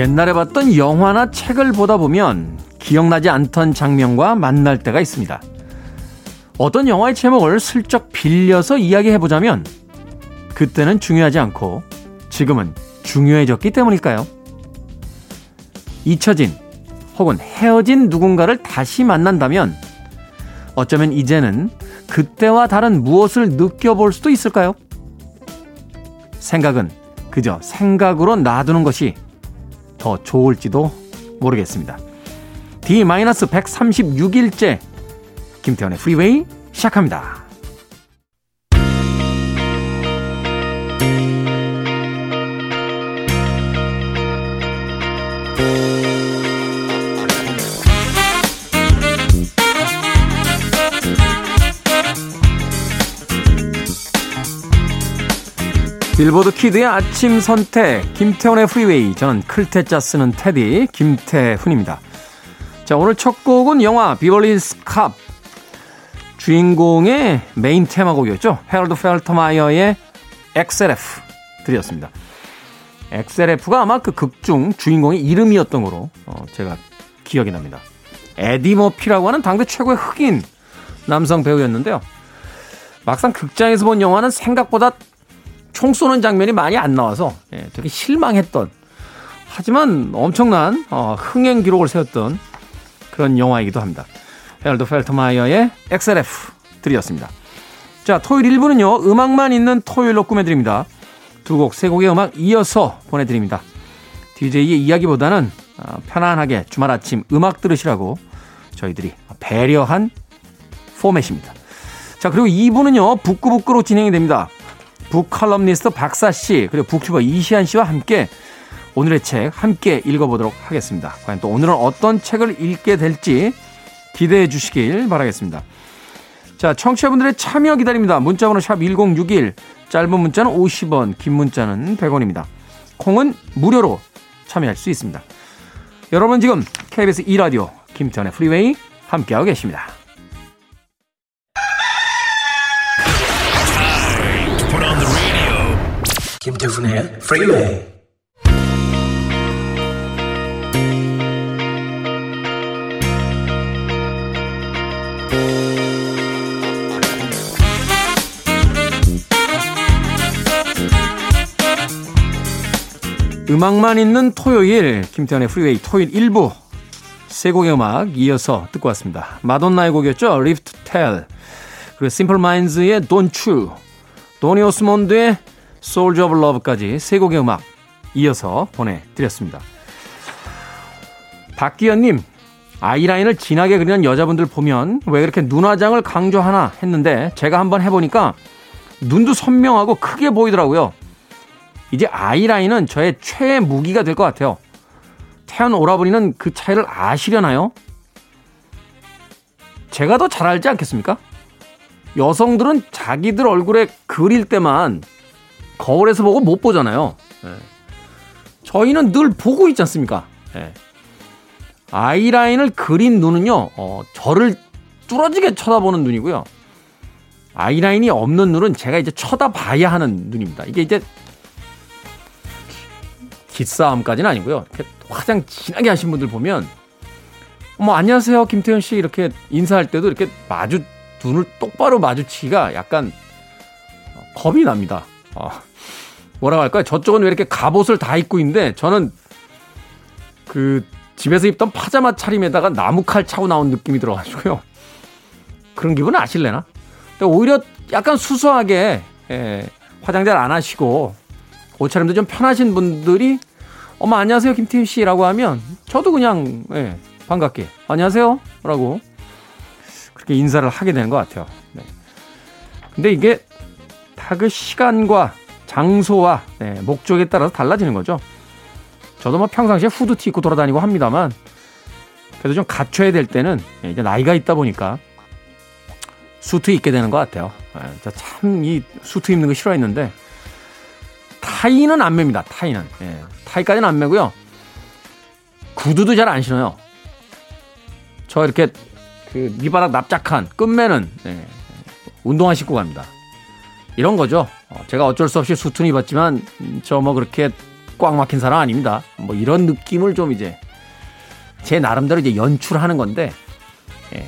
옛날에 봤던 영화나 책을 보다 보면 기억나지 않던 장면과 만날 때가 있습니다. 어떤 영화의 제목을 슬쩍 빌려서 이야기해보자면 그때는 중요하지 않고 지금은 중요해졌기 때문일까요? 잊혀진 혹은 헤어진 누군가를 다시 만난다면 어쩌면 이제는 그때와 다른 무엇을 느껴볼 수도 있을까요? 생각은 그저 생각으로 놔두는 것이 더 좋을지도 모르겠습니다. D-136일째 김태훈의 프리웨이 시작합니다. 빌보드 kid의 아침 선택 김태훈의 프리웨이 저는 클 태 자 쓰는 테디 김태훈입니다. 자 오늘 첫 곡은 영화 비벌리힐스 캅 주인공의 메인 테마곡이었죠. 해롤드 팔터마이어의 Axel F 드렸습니다. Axel F가 아마 그 극중 주인공의 이름이었던 거로 어, 제가 기억이 납니다. 에디 머피라고 하는 당대 최고의 흑인 남성 배우였는데요. 막상 극장에서 본 영화는 생각보다 총 쏘는 장면이 많이 안 나와서 예, 되게 실망했던 하지만 엄청난 어, 흥행 기록을 세웠던 그런 영화이기도 합니다. 헤럴드 펠터마이어의 XLF 드렸습니다. 자, 토요일 1부는요, 음악만 있는 토요일로 꾸며드립니다. 두 곡, 세 곡의 음악 이어서 보내드립니다. DJ의 이야기보다는 어, 편안하게 주말 아침 음악 들으시라고 저희들이 배려한 포맷입니다. 자, 그리고 2부는요, 북구북구로 진행이 됩니다. 북칼럼니스트 박사 씨 그리고 북튜버 이시안 씨와 함께 오늘의 책 함께 읽어보도록 하겠습니다. 과연 또 오늘은 어떤 책을 읽게 될지 기대해 주시길 바라겠습니다. 자, 청취자분들의 참여 기다립니다. 문자번호 샵 1061, 짧은 문자는 50원, 긴 문자는 100원입니다. 콩은 무료로 참여할 수 있습니다. 여러분 지금 KBS 2라디오 김태훈의 프리웨이 함께하고 계십니다. 김태훈의 프리웨이 음악만 있는 토요일 김태훈의 프리웨이 토요일 1부 세 곡의 음악 이어서 듣고 왔습니다. 마돈나의 곡이었죠. Live to Tell 그리고 Simple Minds의 Don't You 도니 오스몬드의 Soldier of Love까지 세 곡의 음악 이어서 보내드렸습니다. 박기현님, 아이라인을 진하게 그리는 여자분들 보면 왜 그렇게 눈화장을 강조하나 했는데 제가 한번 해보니까 눈도 선명하고 크게 보이더라고요. 이제 아이라인은 저의 최애 무기가 될 것 같아요. 태연 오라버니는 그 차이를 아시려나요? 제가 더 잘 알지 않겠습니까? 여성들은 자기들 얼굴에 그릴 때만 거울에서 보고 못 보잖아요. 네. 저희는 늘 보고 있지 않습니까? 네. 아이라인을 그린 눈은요, 어, 저를 뚫어지게 쳐다보는 눈이고요. 아이라인이 없는 눈은 제가 이제 쳐다봐야 하는 눈입니다. 이게 이제 기싸움까지는 아니고요. 화장 진하게 하신 분들 보면, 뭐, 안녕하세요, 김태현 씨. 이렇게 인사할 때도 이렇게 마주, 눈을 똑바로 마주치기가 약간 겁이 납니다. 어, 뭐라고 할까요? 저쪽은 왜 이렇게 갑옷을 다 입고 있는데 저는 그 집에서 입던 파자마 차림에다가 나무칼 차고 나온 느낌이 들어가지고요. 그런 기분 아실래나? 오히려 약간 수수하게 예, 화장 잘 안 하시고 옷차림도 좀 편하신 분들이 어머 안녕하세요 김태희 씨라고 하면 저도 그냥 예, 반갑게 안녕하세요라고 그렇게 인사를 하게 되는 것 같아요. 네. 근데 이게 다그 시간과 장소와 네, 목적에 따라서 달라지는 거죠. 저도 뭐 평상시에 후드티 입고 돌아다니고 합니다만 그래도 좀 갖춰야 될 때는 예, 이제 나이가 있다 보니까 수트 입게 되는 것 같아요. 예, 참이 수트 입는 거 싫어했는데 타이는 안 맵니다. 타이는 예, 타이까지는 안 매고요. 구두도 잘 안 신어요. 저 이렇게 그 밑바닥 납작한 끝매는 예, 운동화 신고 갑니다. 이런 거죠. 어, 제가 어쩔 수 없이 수트는 입었지만 저 뭐 그렇게 꽉 막힌 사람 아닙니다. 뭐 이런 느낌을 좀 이제 제 나름대로 이제 연출하는 건데, 예.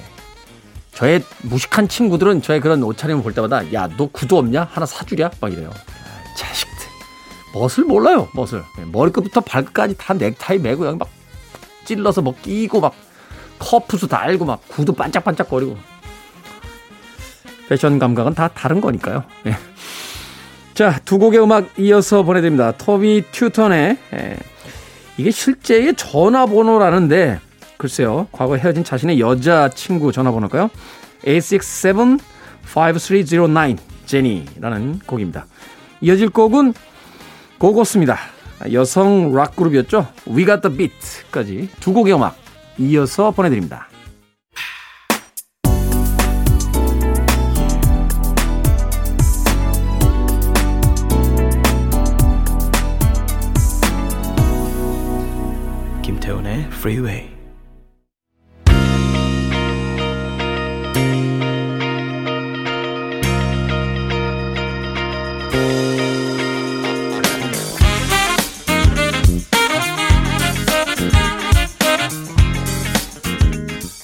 저의 무식한 친구들은 저의 그런 옷차림을 볼 때마다 야, 너 구두 없냐? 하나 사주랴? 막 이래요. 아, 자식들. 멋을 몰라요, 멋을. 예, 머리끝부터 발끝까지 다 넥타이 매고 여기 막 찔러서 뭐 끼고 막 커프수 달고 막 구두 반짝반짝거리고. 패션 감각은 다 다른 거니까요. 예. 자, 두 곡의 음악 이어서 보내드립니다. 토미 튜턴의 예. 이게 실제의 전화번호라는데 글쎄요. 과거 헤어진 자신의 여자친구 전화번호일까요? 867-5309 제니라는 곡입니다. 이어질 곡은 고고스입니다. 여성 락 그룹이었죠. We Got The Beat까지 두 곡의 음악 이어서 보내드립니다. Freeway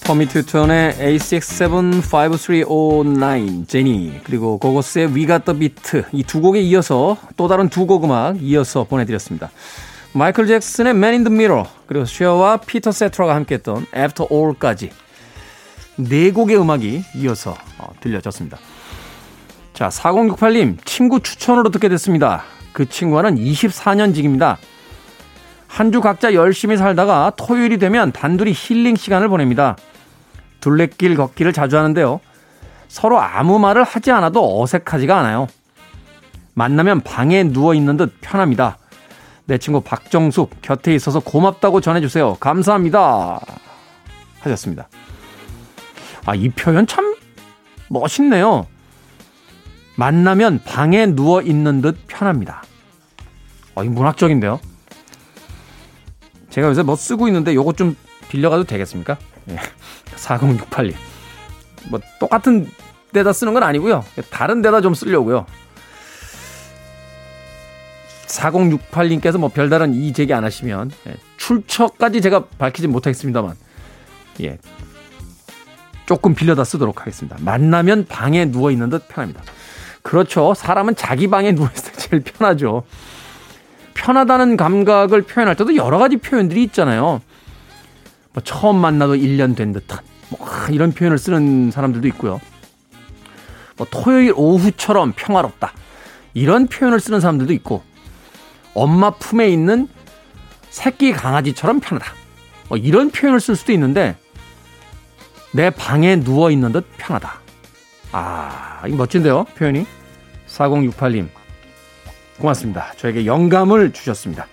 터미 튜턴의 A6735309 제니 그리고 고고스의 We Got The Beat 이 두 곡에 이어서 또 다른 두 곡 음악 이어서 보내드렸습니다. 마이클 잭슨의 Man in the Mirror 그리고 쉐어와 피터 세트라가 함께했던 After All까지 네 곡의 음악이 이어서 어, 들려졌습니다. 자 4068님 친구 추천으로 듣게 됐습니다. 그 친구와는 24년직입니다. 한 주 각자 열심히 살다가 토요일이 되면 단둘이 힐링 시간을 보냅니다. 둘레길 걷기를 자주 하는데요. 서로 아무 말을 하지 않아도 어색하지가 않아요. 만나면 방에 누워 있는 듯 편합니다. 내 친구 박정숙 곁에 있어서 고맙다고 전해주세요. 감사합니다. 하셨습니다. 아, 이 표현 참 멋있네요. 만나면 방에 누워 있는 듯 편합니다. 어, 이 문학적인데요. 제가 요새 뭐 쓰고 있는데 요거 좀 빌려가도 되겠습니까? 예. 4068님. 뭐 똑같은 데다 쓰는 건 아니고요. 다른 데다 좀 쓰려고요. 4068님께서 뭐 별다른 이의 제기 안 하시면 예, 출처까지 제가 밝히지 못하겠습니다만 예. 조금 빌려다 쓰도록 하겠습니다. 만나면 방에 누워 있는 듯 편합니다. 그렇죠. 사람은 자기 방에 누워 있을 때 제일 편하죠. 편하다는 감각을 표현할 때도 여러 가지 표현들이 있잖아요. 뭐 처음 만나도 1년 된 듯한 뭐 이런 표현을 쓰는 사람들도 있고요. 뭐 토요일 오후처럼 평화롭다. 이런 표현을 쓰는 사람들도 있고 엄마 품에 있는 새끼 강아지처럼 편하다. 뭐 이런 표현을 쓸 수도 있는데 내 방에 누워 있는 듯 편하다. 아, 이 멋진데요, 표현이. 4068님. 고맙습니다. 저에게 영감을 주셨습니다.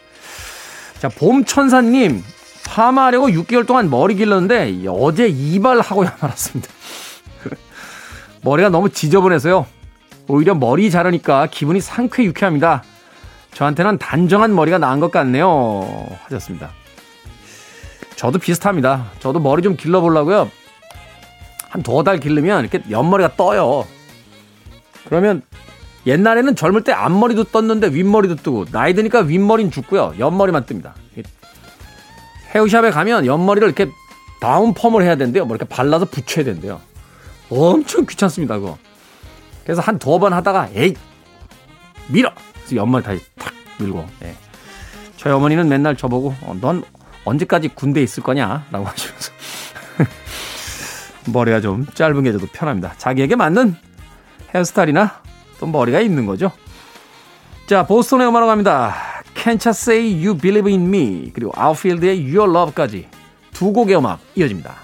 자, 봄천사님. 파마하려고 6개월 동안 머리 길렀는데 어제 이발하고야 말았습니다. 머리가 너무 지저분해서요. 오히려 머리 자르니까 기분이 상쾌 유쾌합니다. 저한테는 단정한 머리가 나은 것 같네요. 하셨습니다. 저도 비슷합니다. 저도 머리 좀 길러보려고요. 한 두어 달 기르면 이렇게 옆머리가 떠요. 그러면 옛날에는 젊을 때 앞머리도 떴는데 윗머리도 뜨고 나이 드니까 윗머리는 죽고요. 옆머리만 뜹니다. 헤어샵에 가면 옆머리를 이렇게 다운 펌을 해야 된대요. 뭐 이렇게 발라서 붙여야 된대요. 엄청 귀찮습니다, 그거. 그래서 한 두어 번 하다가, 에이! 밀어! 그래서 옆머리 다시 탁 밀고, 예. 저희 어머니는 맨날 저보고, 어, 넌 언제까지 군대에 있을 거냐? 라고 하시면서. 머리가 좀 짧은 게 저도 편합니다. 자기에게 맞는 헤어스타일이나 또 머리가 있는 거죠. 자, 보스턴의 음악으로 갑니다. Can't You Say You Believe In Me 그리고 Outfield의 Your Love까지 두 곡의 음악 이어집니다.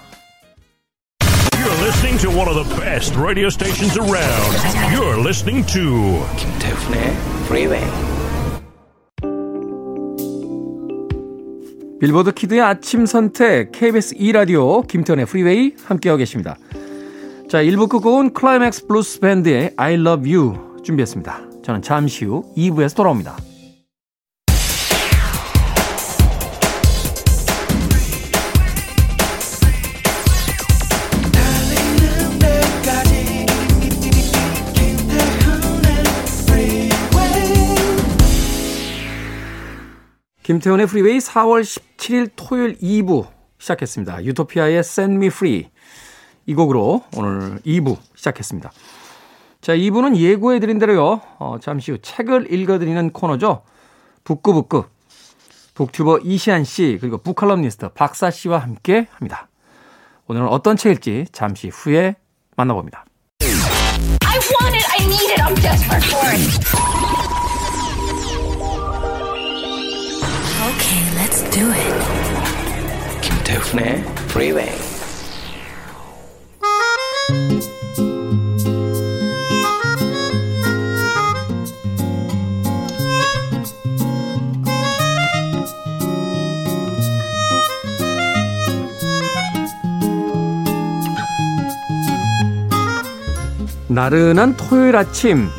You're listening to one of the best radio stations around. You're listening to 김태훈의 Freeway. 빌보드 kid의 아침 선택 KBS 2 라디오 김태훈의 Freeway 함께하고 계십니다. 자, 1부 끝곡은 클라이맥스 블루스 밴드의 I Love You 준비했습니다. 저는 잠시 후 2부에서 돌아옵니다. 김태훈의 프리웨이 4월 17일 토요일 2부 시작했습니다. 유토피아의 Set Me Free 이 곡으로 오늘 2부 시작했습니다. 자, 2부는 예고해드린 대로요. 어, 잠시 후 책을 읽어드리는 코너죠. 북구북구 북튜버 이시한 씨 그리고 북칼럼니스트 박사 씨와 함께 합니다. 오늘은 어떤 책일지 잠시 후에 만나봅니다. Do it. 김태훈의 Freeway. 나른한 토요일 아침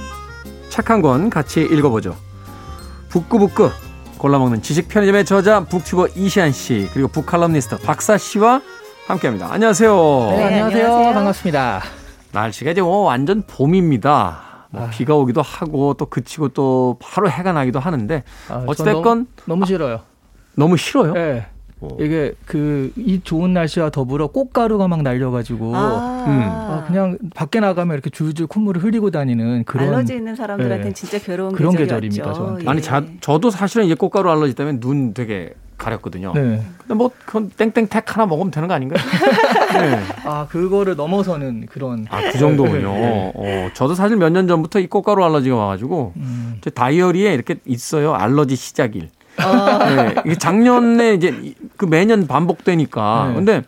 착한 건 같이 읽어보죠. 북구북구 골라먹는 지식 편의점의 저자 북튜버 이시안 씨 그리고 북칼럼니스트 박사 씨와 함께합니다. 안녕하세요. 네, 안녕하세요. 안녕하세요. 반갑습니다. 날씨가 이제 뭐 완전 봄입니다. 뭐 아. 비가 오기도 하고 또 그치고 또 바로 해가 나기도 하는데 아, 어찌됐건 너무, 너무 싫어요. 너무 싫어요? 네. 이게 그 이 좋은 날씨와 더불어 꽃가루가 막 날려가지고 아. 음. 아, 그냥 밖에 나가면 이렇게 줄줄 콧물을 흘리고 다니는 그런 알러지 있는 사람들한테는 네. 진짜 괴로운 그런 계절입니다. 저한테. 예. 아니 자, 저도 사실은 이제 꽃가루 알러지 때문에 눈 되게 가렸거든요. 네. 근데 뭐 그건 땡땡택 하나 먹으면 되는 거 아닌가요? 네. 아 그거를 넘어서는 그런. 아그 정도군요. 네. 어, 저도 사실 몇 년 전부터 이 꽃가루 알러지가 와가지고 음. 제 다이어리에 이렇게 있어요. 알러지 시작일. 아. 네, 이게 작년에 이제 그 매년 반복되니까. 네. 근데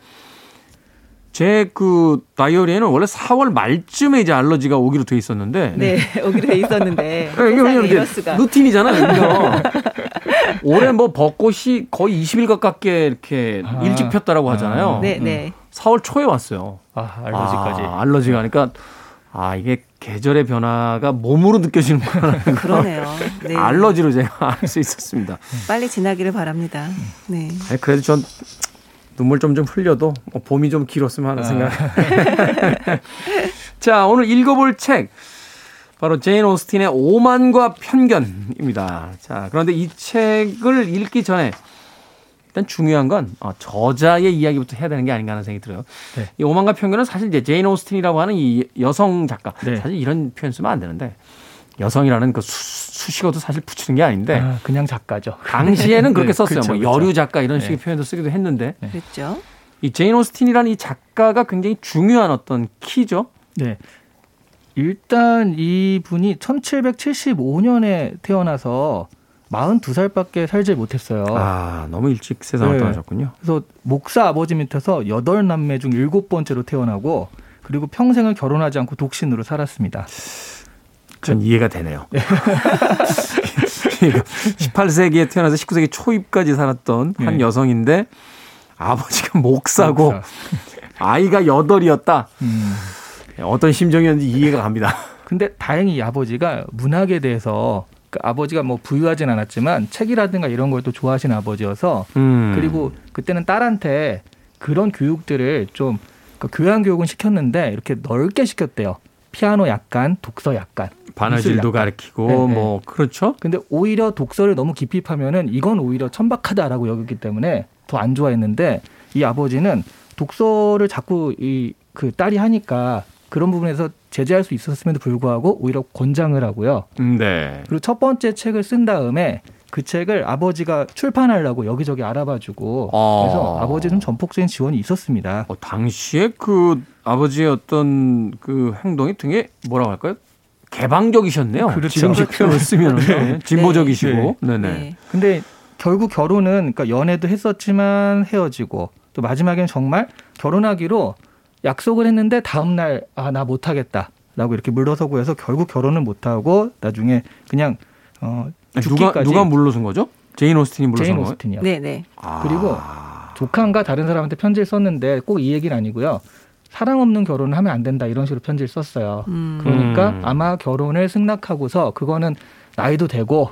제 그 다이어리에는 원래 4월 말쯤에 이제 알러지가 오기로 돼 있었는데. 네, 오기로 돼 있었는데. 네, 이게 왜냐면 이제 루틴이잖아요. 올해 뭐 벚꽃이 거의 20일 가깝게 이렇게 아. 일찍 폈다라고 하잖아요. 네, 네. 4월 초에 왔어요. 아, 알러지까지. 아, 알러지가. 그러니까 아, 이게 계절의 변화가 몸으로 느껴지는구나. 그러네요. 네. 알러지로 제가 알 수 있었습니다. 빨리 지나기를 바랍니다. 네. 아니, 그래도 전 눈물 좀 좀 흘려도 뭐 봄이 좀 길었으면 하는 아. 생각. 자, 오늘 읽어볼 책. 바로 제인 오스틴의 오만과 편견입니다. 자, 그런데 이 책을 읽기 전에 일단 중요한 건 어, 저자의 이야기부터 해야 되는 게 아닌가 하는 생각이 들어요. 네. 이 오만과 편견은 사실 이제 제인 오스틴이라고 하는 이 여성 작가 네. 사실 이런 표현 쓰면 안 되는데 여성이라는 그 수, 식어도 사실 붙이는 게 아닌데 아, 그냥 작가죠. 당시에는 그렇게 네, 썼어요. 그렇죠, 뭐 그렇죠. 여류 작가 이런 식의 네. 표현도 쓰기도 했는데 네. 그렇죠. 이 제인 오스틴이라는 이 작가가 굉장히 중요한 어떤 키죠. 네. 일단 이 분이 1775년에 태어나서 42살밖에 살지 못했어요. 아, 너무 일찍 세상을 네. 떠나셨군요. 그래서 목사 아버지 밑에서 여덟 남매 중 일곱 번째로 태어나고 그리고 평생을 결혼하지 않고 독신으로 살았습니다. 전 이해가 되네요. 18세기에 태어나서 19세기 초입까지 살았던 한 네. 여성인데 아버지가 목사고 목사. 아이가 여덟이었다. 음. 어떤 심정이었는지 이해가 갑니다. 근데 다행히 이 아버지가 문학에 대해서 그 아버지가 뭐 부유하진 않았지만 책이라든가 이런 걸 또 좋아하시는 아버지여서 음. 그리고 그때는 딸한테 그런 교육들을 좀그 교양 교육은 시켰는데 이렇게 넓게 시켰대요. 피아노 약간, 독서 약간. 바느질도 가르치고 네, 네. 뭐 그렇죠. 근데 오히려 독서를 너무 깊이 파면은 이건 오히려 천박하다라고 여겼기 때문에 더 안 좋아했는데 이 아버지는 독서를 자꾸 이 그 딸이 하니까 그런 부분에서 제재할 수 있었음에도 불구하고 오히려 권장을 하고요. 음, 네. 그리고 첫 번째 책을 쓴 다음에 그 책을 아버지가 출판하려고 여기저기 알아봐주고 아. 그래서 아버지 좀 전폭적인 지원이 있었습니다. 어, 당시에 그 아버지의 어떤 그 행동이 되게 뭐라고 할까요? 개방적이셨네요. 그렇죠. 지금식 표현을 쓰면 네. 진보적이시고. 네. 네. 네. 근데 결국 결혼은 그러니까 연애도 했었지만 헤어지고 또 마지막엔 정말 결혼하기로 약속을 했는데 다음 날 아 나 못하겠다라고 이렇게 물러서고 해서 결국 결혼을 못하고 나중에 그냥 어 누가 누가 물러선 거죠? 제인 오스틴이 물러선 제인 오스틴이요. 네네. 아. 그리고 조카인가 다른 사람한테 편지를 썼는데 꼭 이 얘기는 아니고요. 사랑 없는 결혼을 하면 안 된다 이런 식으로 편지를 썼어요. 음. 그러니까 음. 아마 결혼을 승낙하고서 그거는 나이도 되고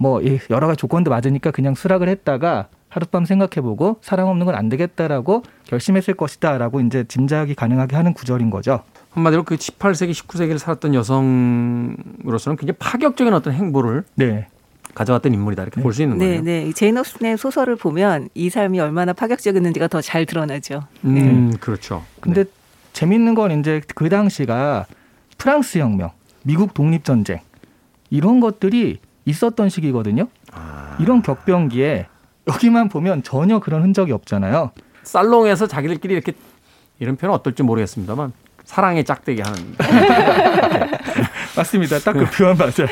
뭐 여러 가지 조건도 맞으니까 그냥 수락을 했다가 하룻밤 생각해보고 사랑 없는 건 안 되겠다라고 결심했을 것이다라고 이제 짐작이 가능하게 하는 구절인 거죠. 한마디로 그 18세기, 19세기를 살았던 여성으로서는 굉장히 파격적인 어떤 행보를 네. 가져왔던 인물이다 이렇게 볼수 있는 네, 거예요. 네. 제인 오스틴의 소설을 보면 이 삶이 얼마나 파격적이었는지가 더 잘 드러나죠. 음, 그렇죠. 근데 네. 재밌는 건 이제 그 당시가 프랑스 혁명, 미국 독립 전쟁 이런 것들이 있었던 시기거든요. 아, 이런 격변기에 여기만 보면 전혀 그런 흔적이 없잖아요. 살롱에서 자기들끼리 이렇게 이런 표현 어떨지 모르겠습니다만 사랑의 짝대기 하는 맞습니다. 딱 그 표현 맞아요.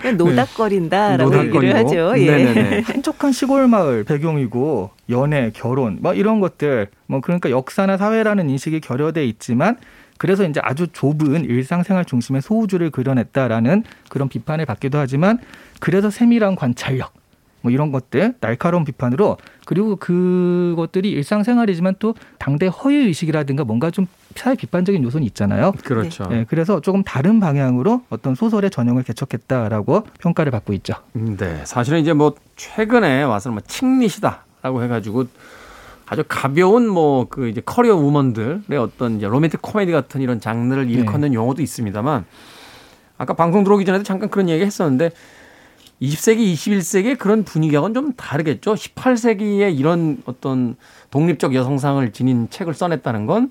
그냥 노닥거린다라고 노닥거리고. 얘기를 하죠. 예. 네네네. 한적한 시골 마을 배경이고 연애, 결혼, 뭐 이런 것들, 뭐 그러니까 역사나 사회라는 인식이 결여돼 있지만 그래서 이제 아주 좁은 일상생활 중심의 소우주를 그려냈다라는 그런 비판을 받기도 하지만 그래서 세밀한 관찰력, 뭐 이런 것들 날카로운 비판으로 그리고 그것들이 일상생활이지만 또 당대 허위 의식이라든가 뭔가 좀 사회 비판적인 요소는 있잖아요. 그렇죠. 예, 그래서 조금 다른 방향으로 어떤 소설의 전형을 개척했다라고 평가를 받고 있죠. 음, 네, 사실은 이제 뭐 최근에 와서 뭐 칭릿이다라고 해가지고 아주 가벼운 뭐 그 이제 커리어 우먼들의 어떤 이제 로맨틱 코미디 같은 이런 장르를 일컫는 용어도 있습니다만 아까 방송 들어오기 전에도 잠깐 그런 얘기 했었는데 20세기, 21세기의 그런 분위기하고는 좀 다르겠죠. 18세기에 이런 어떤 독립적 여성상을 지닌 책을 써냈다는 건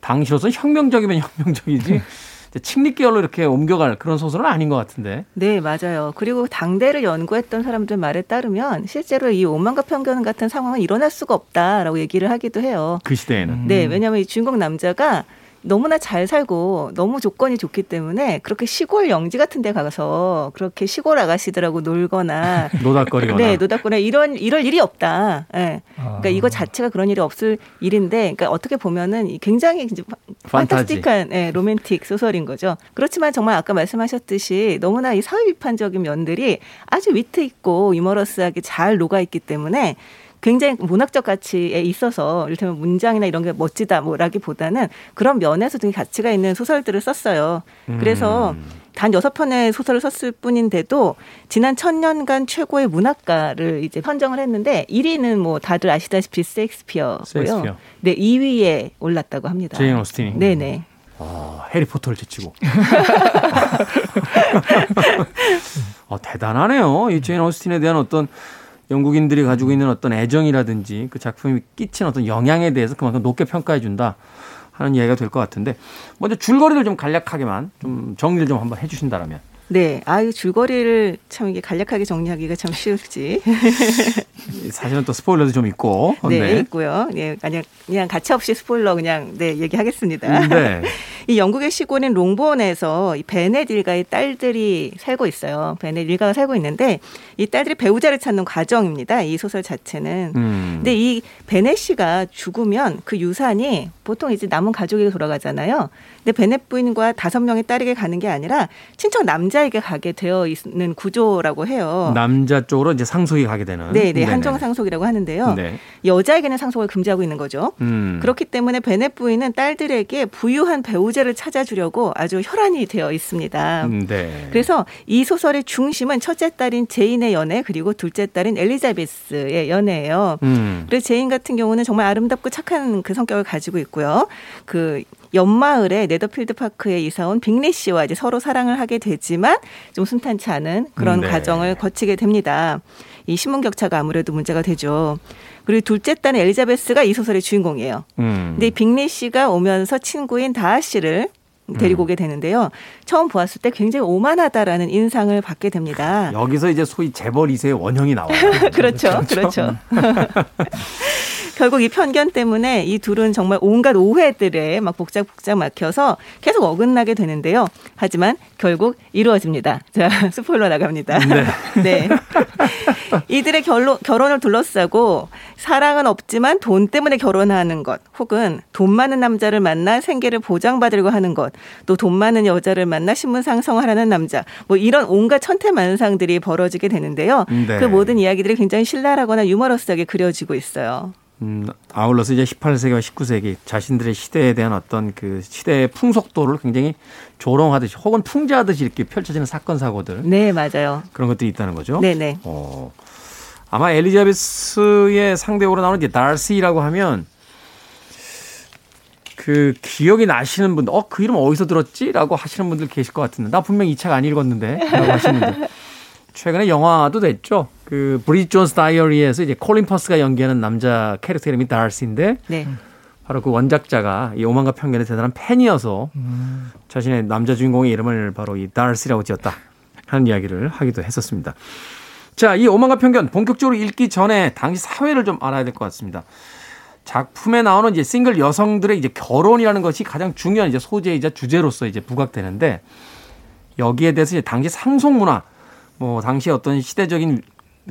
당시로서 혁명적이면 혁명적이지 이제 chick lit 계열로 이렇게 옮겨갈 그런 소설은 아닌 것 같은데. 네, 맞아요. 그리고 당대를 연구했던 사람들 말에 따르면 실제로 이 오만과 편견 같은 상황은 일어날 수가 없다라고 얘기를 하기도 해요. 그 시대에는. 네, 왜냐하면 이 주인공 남자가 너무나 잘 살고 너무 조건이 좋기 때문에 그렇게 시골 영지 같은 데 가서 그렇게 시골 아가씨들하고 놀거나 노닥거리거나. 네, 노닥거나 이런 이럴 일이 없다. 예. 그러니까 이거 자체가 그런 일이 없을 일인데, 그러니까 어떻게 보면은 이 굉장히 이제 판타지. 판타스틱한 예, 로맨틱 소설인 거죠. 그렇지만 정말 아까 말씀하셨듯이 너무나 이 사회 비판적인 면들이 아주 위트 있고 유머러스하게 잘 녹아 있기 때문에 굉장히 문학적 가치에 있어서 이를테면 문장이나 이런 게 멋지다 뭐라기보다는 그런 면에서 되게 가치가 있는 소설들을 썼어요. 그래서 음. 단 여섯 편의 소설을 썼을 뿐인데도 지난 천년간 최고의 문학가를 이제 선정을 했는데 1위는 뭐 다들 아시다시피 셰익스피어고요. 셰익스피어. 네, 2위에 올랐다고 합니다. 제인 오스틴이. 네네. 어, 해리포터를 제치고. 어, 대단하네요. 이 제인 오스틴에 대한 어떤 영국인들이 가지고 있는 어떤 애정이라든지 그 작품이 끼친 어떤 영향에 대해서 그만큼 높게 평가해 준다 하는 이야기가 될 것 같은데 먼저 줄거리를 좀 간략하게만 좀 정리를 좀 한번 해주신다라면 네. 아유, 줄거리를 참 이게 간략하게 정리하기가 참 쉬울지. 사실은 또 스포일러도 좀 있고 네, 있고요. 예, 그냥, 그냥 가차 없이 스포일러 그냥, 네, 얘기하겠습니다. 네. 이 영국의 시골인 롱본에서 이 베넷 일가의 딸들이 살고 있어요. 베넷 일가가 살고 있는데 이 딸들이 배우자를 찾는 과정입니다. 이 소설 자체는. 음. 근데 이 베넷 씨가 죽으면 그 유산이 보통 이제 남은 가족에게 돌아가잖아요. 근데 베넷 부인과 다섯 명의 딸에게 가는 게 아니라 친척 남자에게 가게 되어 있는 구조라고 해요. 남자 쪽으로 이제 상속이 가게 되는. 네, 네. 한정 상속이라고 하는데요. 네. 여자에게는 상속을 금지하고 있는 거죠. 음. 그렇기 때문에 베넷 부인은 딸들에게 부유한 배우자를 찾아주려고 아주 혈안이 되어 있습니다. 음, 네. 그래서 이 소설의 중심은 첫째 딸인 제인의 연애 그리고 둘째 딸인 엘리자베스의 연애예요. 음. 그래서 제인 같은 경우는 정말 아름답고 착한 그 성격을 가지고 있고 요. 그 연마을의 네더필드 파크에 이사 온 빅리 씨와 이제 서로 사랑을 하게 되지만 좀 순탄치 않은 그런 네. 과정을 거치게 됩니다. 이 신분 격차가 아무래도 문제가 되죠. 그리고 둘째 딸인 엘리자베스가 이 소설의 주인공이에요. 음. 근데 이 빅리 씨가 오면서 친구인 다하 씨를 데리고 오게 되는데요. 처음 보았을 때 굉장히 오만하다라는 인상을 받게 됩니다. 여기서 이제 소위 재벌 2세의 원형이 나와요. 그렇죠. 그렇죠. 결국 이 편견 때문에 이 둘은 정말 온갖 오해들에 막 복작복작 막혀서 계속 어긋나게 되는데요. 하지만 결국 이루어집니다. 자, 스포일러 나갑니다. 네. 이들의 결론, 결혼을 둘러싸고 사랑은 없지만 돈 때문에 결혼하는 것, 혹은 돈 많은 남자를 만나 생계를 보장받으려고 하는 것, 또 돈 많은 여자를 만나 신분 상승하라는 남자, 뭐 이런 온갖 천태만상들이 벌어지게 되는데요. 네. 그 모든 이야기들이 굉장히 신랄하거나 유머러스하게 그려지고 있어요. 음, 아울러서 이제 18세기와 19세기 자신들의 시대에 대한 어떤 그 시대의 풍속도를 굉장히 조롱하듯이 혹은 풍자하듯이 이렇게 펼쳐지는 사건 사고들 네, 맞아요. 그런 것들이 있다는 거죠. 네 네. 어, 아마 엘리자베스의 상대로 나오는 이제 달시라고 하면 그 기억이 나시는 분들, 어, 그 이름 어디서 들었지? 라고 하시는 분들 계실 것 같은데, 나 분명 이 책 안 읽었는데? 라고 하시는 분들 최근에 영화도 됐죠. 그 브리지 존스 다이어리에서 이제 콜린 퍼스가 연기하는 남자 캐릭터 이름이 달시인데 네. 바로 그 원작자가 이 오만과 편견의 대단한 팬이어서 음. 자신의 남자 주인공의 이름을 바로 이 달시라고 지었다 하는 이야기를 하기도 했었습니다. 자, 이 오만과 편견 본격적으로 읽기 전에 당시 사회를 좀 알아야 될 것 같습니다. 작품에 나오는 이제 싱글 여성들의 이제 결혼이라는 것이 가장 중요한 이제 소재이자 주제로서 이제 부각되는데 여기에 대해서 이제 당시 상속 문화, 뭐 당시 어떤 시대적인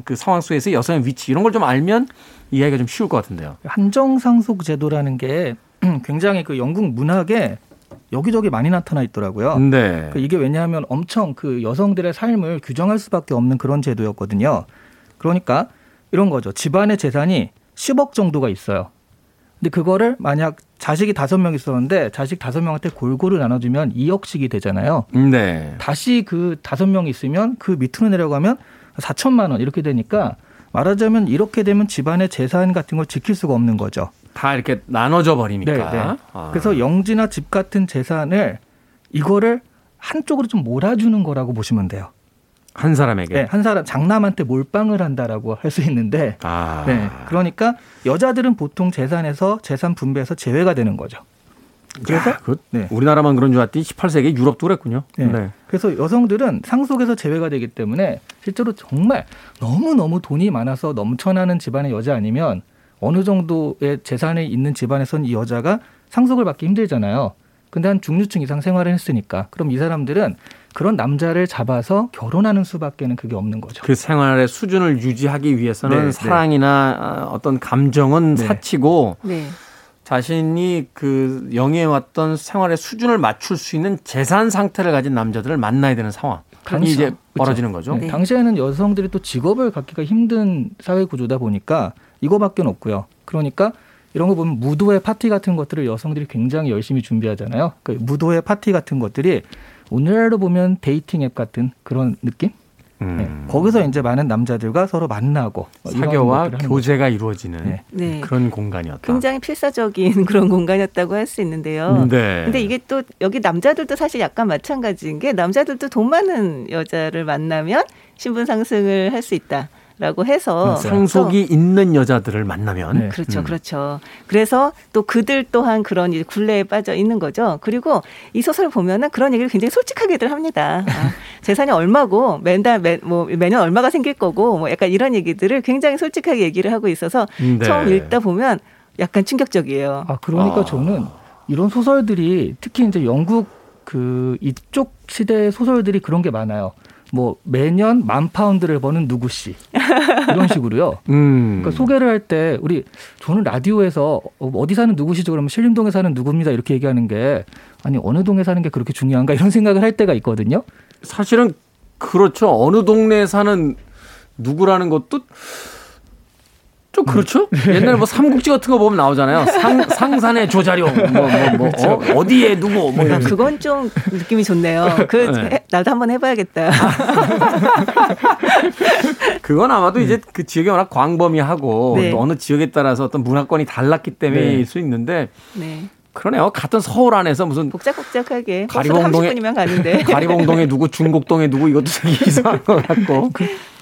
그 상황 속에서 여성의 위치 이런 걸 좀 알면 이해하기가 좀 쉬울 것 같은데요. 한정상속 제도라는 게 굉장히 그 영국 문학에 여기저기 많이 나타나 있더라고요. 네. 그 이게 왜냐하면 엄청 그 여성들의 삶을 규정할 수밖에 없는 그런 제도였거든요. 그러니까 이런 거죠. 집안의 재산이 10억 정도가 있어요. 근데 그거를 만약 자식이 다섯 명 있었는데 자식 다섯 명한테 골고루 나눠주면 2억씩이 되잖아요. 네. 다시 그 다섯 명 있으면 그 밑으로 내려가면 4천만 원 이렇게 되니까 말하자면 이렇게 되면 집안의 재산 같은 걸 지킬 수가 없는 거죠. 다 이렇게 나눠져 버리니까. 네, 네. 아. 그래서 영지나 집 같은 재산을 이거를 한쪽으로 좀 몰아주는 거라고 보시면 돼요. 한 사람에게. 네, 한 사람 장남한테 몰빵을 한다라고 할 수 있는데, 아. 네, 그러니까 여자들은 보통 재산에서 재산 분배에서 제외가 되는 거죠. 그래서 야, 그 네. 우리나라만 그런 줄 알았더니 18세기 유럽도 그랬군요. 네. 그래서 여성들은 상속에서 제외가 되기 때문에 실제로 정말 너무 너무 돈이 많아서 넘쳐나는 집안의 여자 아니면 어느 정도의 재산이 있는 집안에선 이 여자가 상속을 받기 힘들잖아요. 근데 한 중류층 이상 생활을 했으니까 그럼 이 사람들은 그런 남자를 잡아서 결혼하는 수밖에는 그게 없는 거죠. 그 생활의 수준을 유지하기 위해서는 네, 네. 사랑이나 아, 어떤 감정은 네. 사치고 네. 자신이 그 영위해왔던 생활의 수준을 맞출 수 있는 재산 상태를 가진 남자들을 만나야 되는 상황이 당시- 이제 그렇죠. 벌어지는 거죠. 네, 당시에는 여성들이 또 직업을 갖기가 힘든 사회 구조다 보니까 이거밖에 없고요. 그러니까 이런 거 보면 무도회 파티 같은 것들을 여성들이 굉장히 열심히 준비하잖아요. 그 무도회 파티 같은 것들이 오늘날로 보면 dating 앱 같은 그런 느낌? 음. 네. 거기서 이제 많은 남자들과 서로 만나고 뭐 사교와 교제가 이루어지는 네. 네. 그런 공간이었다. 굉장히 필사적인 그런 공간이었다고 할 수 있는데요. 네. 근데 이게 또 여기 남자들도 사실 약간 마찬가지인 게 남자들도 돈 많은 여자를 만나면 신분 상승을 할 수 있다. 라고 해서 맞아요. 상속이 있는 여자들을 만나면 네. 그렇죠, 음. 그렇죠. 그래서 또 그들 또한 그런 이제 굴레에 빠져 있는 거죠. 그리고 이 소설 보면은 그런 얘기를 굉장히 솔직하게들 합니다. 아, 재산이 얼마고 매달 매, 뭐 매년 얼마가 생길 거고 뭐 약간 이런 얘기들을 굉장히 솔직하게 얘기를 하고 있어서 네. 처음 읽다 보면 약간 충격적이에요. 아 그러니까 아. 저는 이런 소설들이 특히 이제 영국 그 이쪽 시대의 소설들이 그런 게 많아요. 뭐 매년 만 파운드를 버는 누구 씨 이런 식으로요. 음. 그러니까 소개를 할 때 우리 저는 라디오에서 어, 어디 사는 누구시죠? 그러면 신림동에 사는 누구입니다. 이렇게 얘기하는 게 아니 어느 동에 사는 게 그렇게 중요한가 이런 생각을 할 때가 있거든요. 사실은 그렇죠. 어느 동네에 사는 누구라는 것도 좀 그렇죠. 옛날에 뭐 삼국지 같은 거 보면 나오잖아요. 상, 상산의 조자룡, 뭐, 뭐, 뭐, 어, 디에 누구, 뭐, 아, 이런. 그건 좀 느낌이 좋네요. 그 네. 해- 나도 한번 해봐야겠다. 그건 아마도 이제 그 지역이 워낙 광범위하고 네. 또 어느 지역에 따라서 어떤 문화권이 달랐기 때문일 네. 수 있는데 네, 그러네요. 같은 서울 안에서 무슨 복작복작하게 가리봉동에- 버스로 30분이면 가는데. 가리봉동에 누구, 중곡동에 누구 이것도 되게 이상한 것 같고.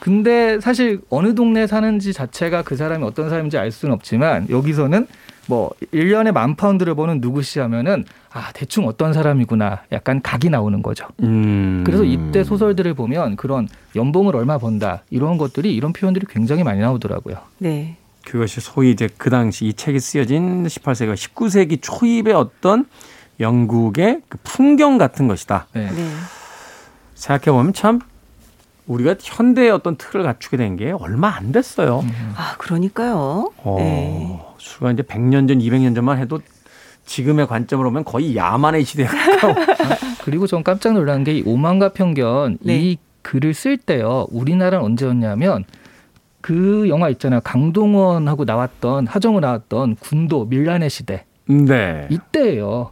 근데 사실 어느 동네에 사는지 자체가 그 사람이 어떤 사람인지 알 수는 없지만 여기서는 뭐 1년에 만 파운드를 버는 누구시 하면은 아, 대충 어떤 사람이구나. 약간 각이 나오는 거죠. 음. 그래서 이때 소설들을 보면 그런 연봉을 얼마 번다. 이런 것들이 이런 표현들이 굉장히 많이 나오더라고요. 네, 그것이 소위 이제 그 당시 이 책이 쓰여진 18세기와 19세기 초입의 어떤 영국의 그 풍경 같은 것이다. 네. 네, 생각해 보면 참 우리가 현대의 어떤 틀을 갖추게 된 게 얼마 안 됐어요. 아 그러니까요. 어, 네. 수가 이제 100년 전, 200년 전만 해도 지금의 관점으로 보면 거의 야만의 시대에 가까워. 그리고 전 깜짝 놀란 게 이 오만과 편견 네. 이 글을 쓸 때요. 우리나라는 언제였냐면 그 영화 있잖아요. 강동원하고 나왔던 하정우 나왔던 군도 밀란의 시대 네. 이때예요.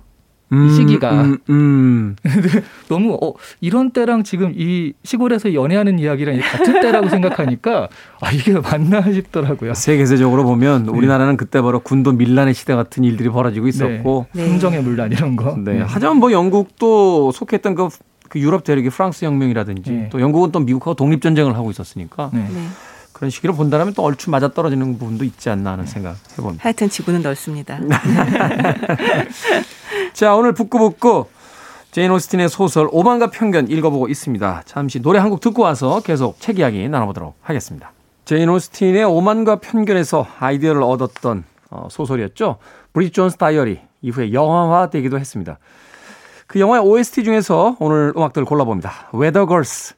음, 시기가. 음, 음. 너무 어 이런 때랑 지금 이 시골에서 연애하는 이야기랑 같은 때라고 생각하니까 아 이게 맞나 싶더라고요. 세계세적으로 보면 우리나라는 그때 바로 군도 밀란의 시대 같은 일들이 벌어지고 있었고 네. 흥정의 물란 이런 거. 네. 하지만 뭐 영국도 속했던 그 그 유럽 대륙이 프랑스 혁명이라든지 네. 또 영국은 또 미국하고 독립 전쟁을 하고 있었으니까 네. 네. 그런 시기로 본다면 또 얼추 맞아 떨어지는 부분도 있지 않나 하는 생각 해봅니다. 하여튼 지구는 넓습니다. 자, 오늘 북구북구 제인 오스틴의 소설 오만과 편견 읽어보고 있습니다. 잠시 노래 한 곡 듣고 와서 계속 책 이야기 나눠보도록 하겠습니다. 제인 오스틴의 오만과 편견에서 아이디어를 얻었던 어, 소설이었죠. 브리짓 존스 다이어리 이후에 영화화되기도 했습니다. 그 영화의 OST 중에서 오늘 음악들을 골라봅니다. Girls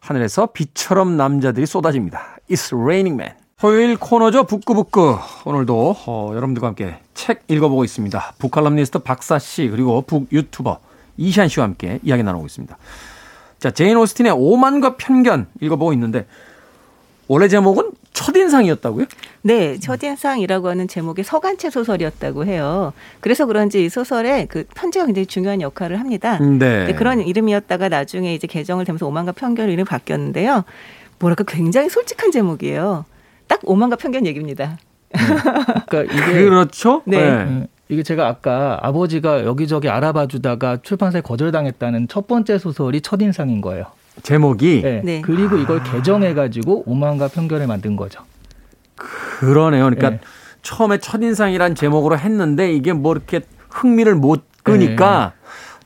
하늘에서 비처럼 남자들이 쏟아집니다. It's Raining Men. 토요일 코너죠. 북구북구. 오늘도 어, 여러분들과 함께 책 읽어보고 있습니다. book 칼럼니스트 박사 씨 그리고 book 유튜버 이시안 씨와 함께 이야기 나누고 있습니다. 자, 제인 오스틴의 오만과 편견 읽어보고 있는데 원래 제목은 첫인상이었다고요? 네, 첫인상이라고 하는 제목의 서간체 소설이었다고 해요. 그래서 그런지 이 소설에 그 편지가 굉장히 중요한 역할을 합니다. 네. 네, 그런 이름이었다가 나중에 이제 개정을 되면서 오만과 편견 이름이 바뀌었는데요. 뭐랄까 굉장히 솔직한 제목이에요. 딱 오만과 편견 얘기입니다. 그러니까 이게 그렇죠. 네. 음, 이게 제가 아까 아버지가 여기저기 알아봐 주다가 출판사에 거절당했다는 첫 번째 소설이 첫인상인 거예요. 제목이 네. 네. 그리고 이걸 개정해 가지고 오만과 편견을 만든 거죠. 그러네요. 그러니까 네. 처음에 첫인상이란 제목으로 했는데 이게 뭐 이렇게 흥미를 못 끄니까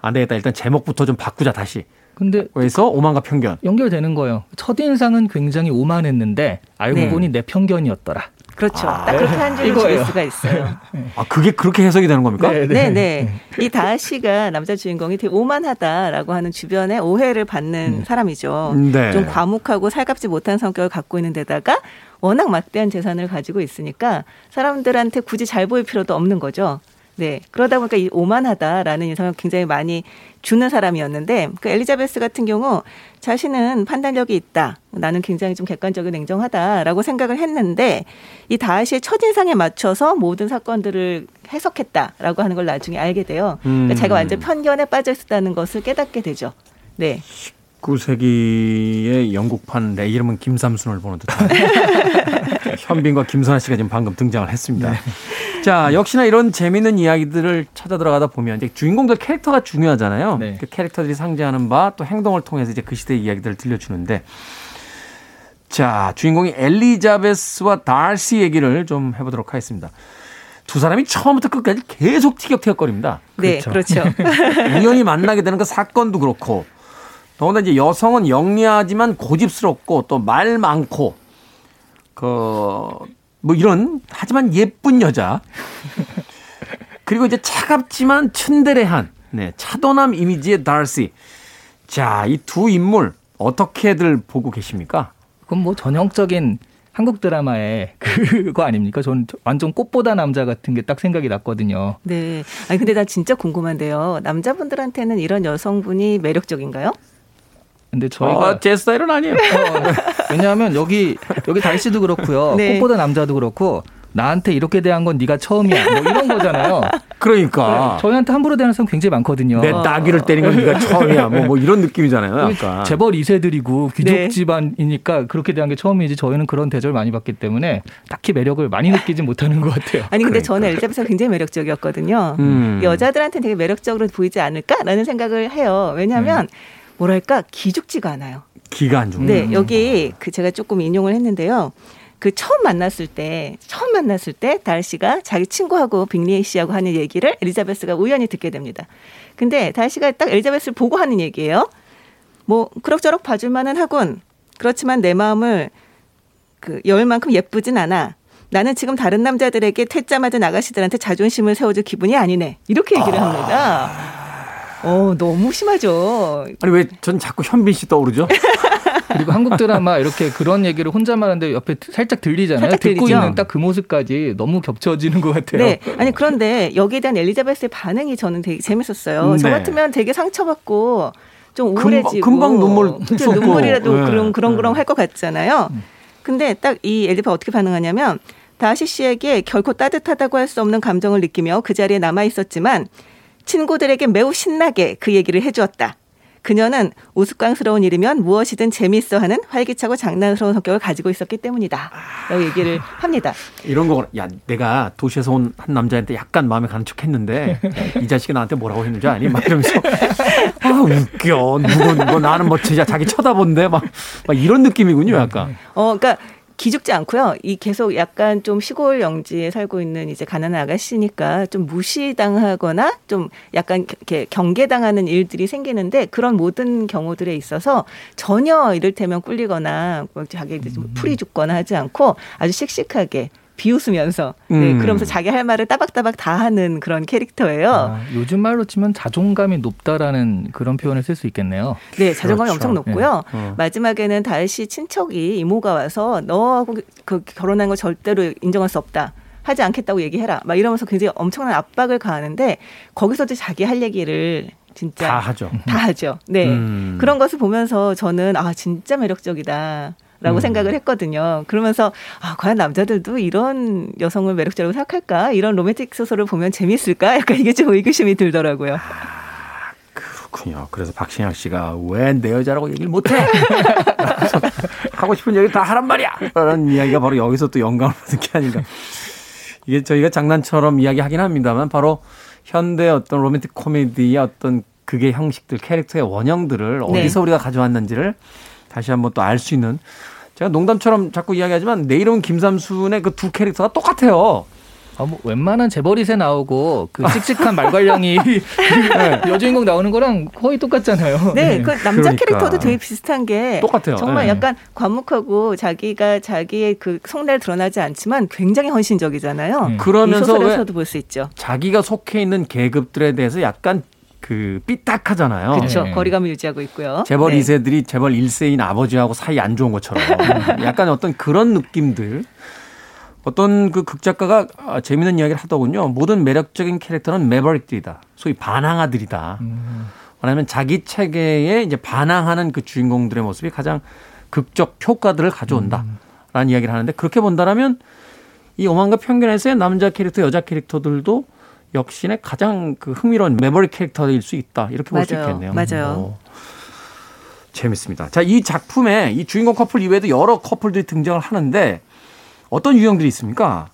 안 되겠다. 일단 제목부터 좀 바꾸자 다시. 근데 그래서 오만과 편견. 연결되는 거예요. 첫 인상은 굉장히 오만했는데 알고 네. 보니 내 편견이었더라. 그렇죠. 아, 딱 그렇게 한 줄을 이거예요. 줄일 수가 있어요. 아 그게 그렇게 해석이 되는 겁니까? 네, 네. 이 다하 씨가 남자 주인공이 되게 오만하다라고 하는 주변의 오해를 받는 사람이죠. 네. 좀 과묵하고 살갑지 못한 성격을 갖고 있는 데다가 워낙 막대한 재산을 가지고 있으니까 사람들한테 굳이 잘 보일 필요도 없는 거죠. 네. 그러다 보니까 이 오만하다라는 인상을 굉장히 많이 주는 사람이었는데 그 엘리자베스 같은 경우 자신은 판단력이 있다. 나는 굉장히 좀 객관적이고 냉정하다라고 생각을 했는데 이 다하시의 첫인상에 맞춰서 모든 사건들을 해석했다라고 하는 걸 나중에 알게 돼요. 그러니까 음. 자기가 완전 편견에 빠져 있었다는 것을 깨닫게 되죠. 네. 19세기의 영국판 내 이름은 김삼순을 보는 듯한 현빈과 김선아 씨가 지금 방금 등장을 했습니다. 자, 역시나 이런 재미있는 이야기들을 찾아 들어가다 보면 이제 주인공들 캐릭터가 중요하잖아요. 네. 그 캐릭터들이 상징하는 바 또 행동을 통해서 이제 그 시대의 이야기들을 들려주는데 자, 주인공이 엘리자베스와 달시 얘기를 좀 해보도록 하겠습니다. 두 사람이 처음부터 끝까지 계속 티격태격거립니다. 네, 그렇죠. 우연히 만나게 되는 그 사건도 그렇고 더군다나 이제 여성은 영리하지만 고집스럽고 또 말 많고 그 뭐 이런 하지만 예쁜 여자 그리고 이제 차갑지만 츤데레한 네, 차도남 이미지의 달시 자 이 두 인물 어떻게들 보고 계십니까? 그건 뭐 전형적인 한국 드라마의 그거 아닙니까? 저는 완전 꽃보다 남자 같은 게 딱 생각이 났거든요. 네. 아니 근데 나 진짜 궁금한데요. 남자분들한테는 이런 여성분이 매력적인가요? 근데 저희가 아, 제 스타일은 아니에요. 어, 왜냐하면 여기 여기 달씨도 그렇고요. 네. 꽃보다 남자도 그렇고 나한테 이렇게 대한 건 네가 처음이야. 뭐 이런 거잖아요. 그러니까 저희한테 함부로 대하는 사람 굉장히 많거든요. 내 따귀를 때린 건 네가 처음이야. 뭐, 뭐 이런 느낌이잖아요. 여기 약간. 재벌 2세들이고 귀족 네. 집안이니까 그렇게 대한 게 처음이지 저희는 그런 대접을 많이 받기 때문에 딱히 매력을 많이 느끼지 못하는 것 같아요. 아니 근데 그러니까. 저는 엘리자베스가 굉장히 매력적이었거든요. 음. 여자들한테 되게 매력적으로 보이지 않을까라는 생각을 해요. 왜냐하면 뭐랄까 기죽지가 않아요. 기가 안 좋은. 네, 여기 그 제가 조금 인용을 했는데요. 그 처음 만났을 때, 처음 만났을 때 달 씨가 자기 친구하고 빅리 씨하고 하는 얘기를 엘리자베스가 우연히 듣게 됩니다. 근데 달 씨가 딱 엘리자베스를 보고 하는 얘기예요. 뭐 그럭저럭 봐줄 만은 하군. 그렇지만 내 마음을 그열 만큼 예쁘진 않아. 나는 지금 다른 남자들에게 퇴짜 맞은 아가씨들한테 자존심을 세워줄 기분이 아니네. 이렇게 얘기를 합니다. 어, 너무 심하죠. 아니 왜 전 자꾸 현빈 씨 떠오르죠? 그리고 한국 드라마 이렇게 그런 얘기를 혼자만 하는데 옆에 살짝 들리잖아요. 살짝 듣고 들리죠. 있는 딱 그 모습까지 너무 겹쳐지는 것 같아요. 네. 아니 그런데 여기에 대한 엘리자베스의 반응이 저는 되게 재밌었어요. 네. 저 같으면 되게 상처받고 좀 금방- 우울해지고 금방 눈물 좀 쏟고. 눈물이라도 네. 그런 그런 그런 할것 같잖아요. 근데 딱 이 엘리자베스가 어떻게 반응하냐면 다시 씨에게 결코 따뜻하다고 할 수 없는 감정을 느끼며 그 자리에 남아 있었지만 친구들에게 매우 신나게 그 얘기를 해주었다. 그녀는 우스꽝스러운 일이면 무엇이든 재미있어 하는 활기차고 장난스러운 성격을 가지고 있었기 때문이다. 라고 얘기를 합니다. 이런 거, 야, 내가 도시에서 온 한 남자한테 약간 마음에 가는 척 했는데, 이 자식이 나한테 뭐라고 했는지 아니? 막 이러면서, 아, 웃겨. 누구, 뭐 나는 뭐 진짜 자기 쳐다본대. 막, 막 이런 느낌이군요, 약간. 어, 그러니까 기죽지 않고요. 이 계속 약간 좀 시골 영지에 살고 있는 이제 가난한 아가씨니까 좀 무시당하거나 좀 약간 이렇게 경계당하는 일들이 생기는데 그런 모든 경우들에 있어서 전혀 이를테면 꿀리거나 뭐 자기 이제 좀 풀이 죽거나 하지 않고 아주 씩씩하게 비웃으면서 네, 음. 그러면서 자기 할 말을 따박따박 다 하는 그런 캐릭터예요. 아, 요즘 말로 치면 자존감이 높다라는 그런 표현을 쓸 수 있겠네요. 네, 자존감이 그렇죠. 엄청 높고요. 어. 마지막에는 다시 친척이 이모가 와서 너하고 그 결혼한 거 절대로 인정할 수 없다. 하지 않겠다고 얘기해라. 막 이러면서 굉장히 엄청난 압박을 가하는데 거기서도 자기 할 얘기를 진짜 다 하죠. 다 하죠. 네. 음. 그런 것을 보면서 저는 아 진짜 매력적이다. 라고 음. 생각을 했거든요. 그러면서 아 과연 남자들도 이런 여성을 매력적이라고 생각할까? 이런 로맨틱 소설을 보면 재미있을까? 약간 이게 좀 의구심이 들더라고요. 그렇군요. 그래서 박신양 씨가 왜 내 여자라고 얘기를 못해? 하고 싶은 얘기 다 하란 말이야. 라는 이야기가 바로 여기서 또 영감을 받은 게 아닌가. 이게 저희가 장난처럼 이야기하긴 합니다만 바로 현대 어떤 로맨틱 코미디의 어떤 극의 형식들, 캐릭터의 원형들을 네. 어디서 우리가 가져왔는지를 다시 한번 또 알 수 있는 제가 농담처럼 자꾸 이야기하지만 내 이름은 김삼순의 그 두 캐릭터가 똑같아요. 아, 뭐 웬만한 재벌이세 나오고 그 씩씩한 말괄량이 여주인공 나오는 거랑 거의 똑같잖아요. 네, 그 남자 그러니까. 캐릭터도 되게 비슷한 게 똑같아요. 정말 네. 약간 과묵하고 자기가 자기의 그 속내를 드러나지 않지만 굉장히 헌신적이잖아요. 음. 이 그러면서 왜 소설에서도 볼 수 있죠. 자기가 속해 있는 계급들에 대해서 약간 그 삐딱하잖아요. 그렇죠. 네. 거리감을 유지하고 있고요. 재벌 네. 2세들이 재벌 1세인 아버지하고 사이 안 좋은 것처럼 약간 어떤 그런 느낌들. 어떤 그 극작가가 아, 재밌는 이야기를 하더군요. 모든 매력적인 캐릭터는 매버릭들이다. 소위 반항아들이다. 음. 왜냐하면 자기 체계에 이제 반항하는 그 주인공들의 모습이 가장 극적 효과들을 가져온다. 라는 이야기를 하는데 그렇게 본다라면 이 오만과 편견에서의 남자 캐릭터, 여자 캐릭터들도 역신의 가장 그 흥미로운 메모리 캐릭터일 수 있다. 이렇게 볼 수. 있겠네요. 맞아요. 어, 재밌습니다. 자, 이 작품에 이 주인공 커플 이외에도 여러 커플들이 등장을 하는데 어떤 유형들이 있습니까?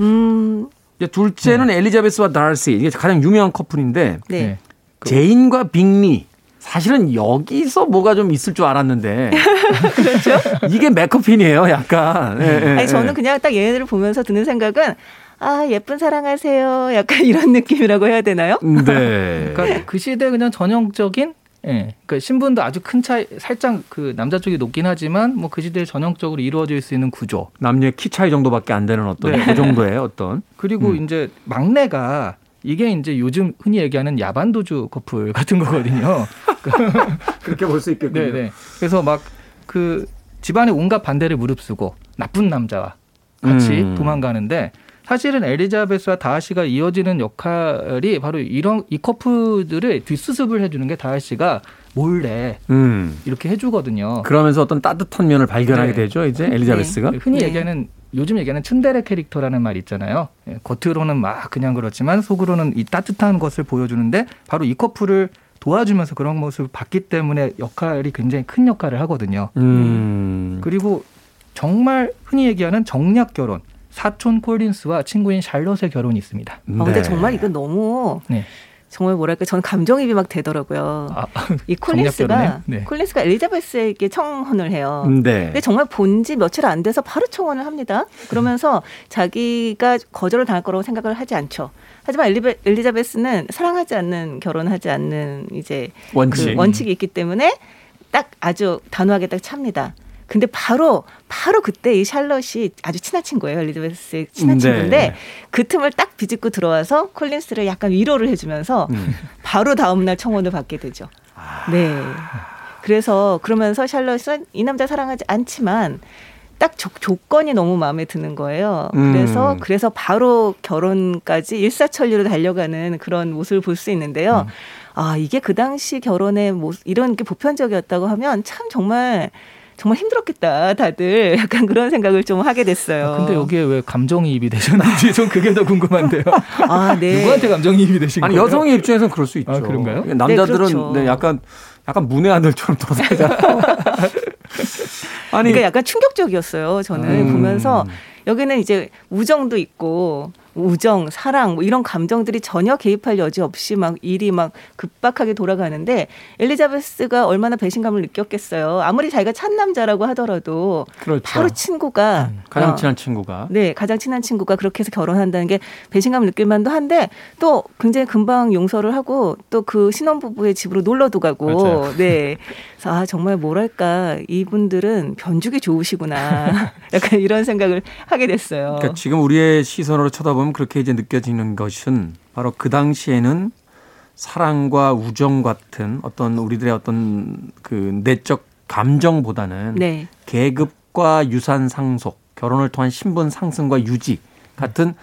음, 이제 둘째는 엘리자베스와 다르시. 이게 가장 유명한 커플인데 네. 네. 제인과 빅리. 사실은 여기서 뭐가 좀 있을 줄 알았는데. 그렇죠. 이게 맥커핀이에요, 약간. 예, 예, 아니 저는 예. 그냥 딱 얘네들을 보면서 드는 생각은 아 예쁜 사랑하세요. 약간 이런 느낌이라고 해야 되나요? 네. 그러니까 그 시대 그냥 전형적인 예. 그러니까 신분도 아주 큰 차이 살짝 그 남자 쪽이 높긴 하지만 뭐 그 시대에 전형적으로 이루어질 수 있는 구조. 남녀의 키 차이 정도밖에 안 되는 어떤 네. 그 정도의 어떤. 그리고 음. 이제 막내가 이게 이제 요즘 흔히 얘기하는 야반도주 커플 같은 거거든요. 그렇게 볼 수 있겠군요. 네네. 그래서 막 그 집안의 온갖 반대를 무릅쓰고 나쁜 남자와 같이 음. 도망가는데 사실은 엘리자베스와 다하시가 이어지는 역할이 바로 이런 이 커플들을 뒷수습을 해주는 게 다하시가 몰래 음. 이렇게 해주거든요. 그러면서 어떤 따뜻한 면을 발견하게 네. 되죠, 이제 엘리자베스가. 흔히 네. 얘기하는 요즘 얘기하는 츤데레 캐릭터라는 말 있잖아요. 예, 겉으로는 막 그냥 그렇지만 속으로는 이 따뜻한 것을 보여주는데 바로 이 커플을 도와주면서 그런 모습을 봤기 때문에 역할이 굉장히 큰 역할을 하거든요. 음. 그리고 정말 흔히 얘기하는 정략 결혼. 사촌 콜린스와 친구인 샬롯의 결혼이 있습니다. 아, 근데 네. 정말 이거 너무 네. 정말 뭐랄까 저는 감정입이 막 되더라고요. 아, 이? 콜린스가 네. 콜린스가 엘리자베스에게 청혼을 해요. 네. 근데 정말 본 지 며칠 안 돼서 바로 청혼을 합니다. 그러면서 자기가 거절을 당할 거라고 생각을 하지 않죠. 하지만 엘리베, 엘리자베스는 사랑하지 않는 결혼하지 않는 이제 원칙. 그 원칙이 있기 때문에 딱 아주 단호하게 딱 찹니다. 근데 바로 바로 그때 이 샬럿이 아주 친한 친구예요. 엘리자베스의 친한 네. 친구인데 그 틈을 딱 비집고 들어와서 콜린스를 약간 위로를 해주면서 음. 바로 다음날 청혼을 받게 되죠. 네. 그래서 그러면서 샬럿은 이 남자 사랑하지 않지만 딱 조, 조건이 너무 마음에 드는 거예요. 음. 그래서 그래서 바로 결혼까지 일사천리로 달려가는 그런 모습을 볼 수 있는데요. 아 이게 그 당시 결혼의 모습 이런 게 보편적이었다고 하면 참 정말 정말 힘들었겠다 다들 약간 그런 생각을 좀 하게 됐어요. 아, 근데 여기에 왜 감정이입이 되셨는지 좀 그게 더 궁금한데요. 아 네. 누구한테 감정이입이 되신 아니 거예요? 여성의 입장에서는 그럴 수 있죠. 아, 그런가요? 남자들은 네, 그렇죠. 네, 약간 약간 문외 아들처럼 돌아다니잖아. 아니, 그러니까 약간 충격적이었어요. 저는 음. 보면서 여기는 이제 우정도 있고 우정, 사랑 뭐 이런 감정들이 전혀 개입할 여지 없이 막 일이 막 급박하게 돌아가는데 엘리자베스가 얼마나 배신감을 느꼈겠어요. 아무리 자기가 찬 남자라고 하더라도 그렇죠. 바로 친구가 음, 가장 어, 친한 친구가 네 가장 친한 친구가 그렇게 해서 결혼한다는 게 배신감을 느낄 만도 한데 또 굉장히 금방 용서를 하고 또 그 신혼부부의 집으로 놀러도 가고 맞아요. 네 그래서 아 정말 뭐랄까 이분들은 변죽이 좋으시구나 약간 이런 생각을 하게 됐어요. 그러니까 지금 우리의 시선으로 쳐다보면 보면 그렇게 이제 느껴지는 것은 바로 그 당시에는 사랑과 우정 같은 어떤 우리들의 어떤 그 내적 감정보다는 네. 계급과 유산 상속, 결혼을 통한 신분 상승과 유지 같은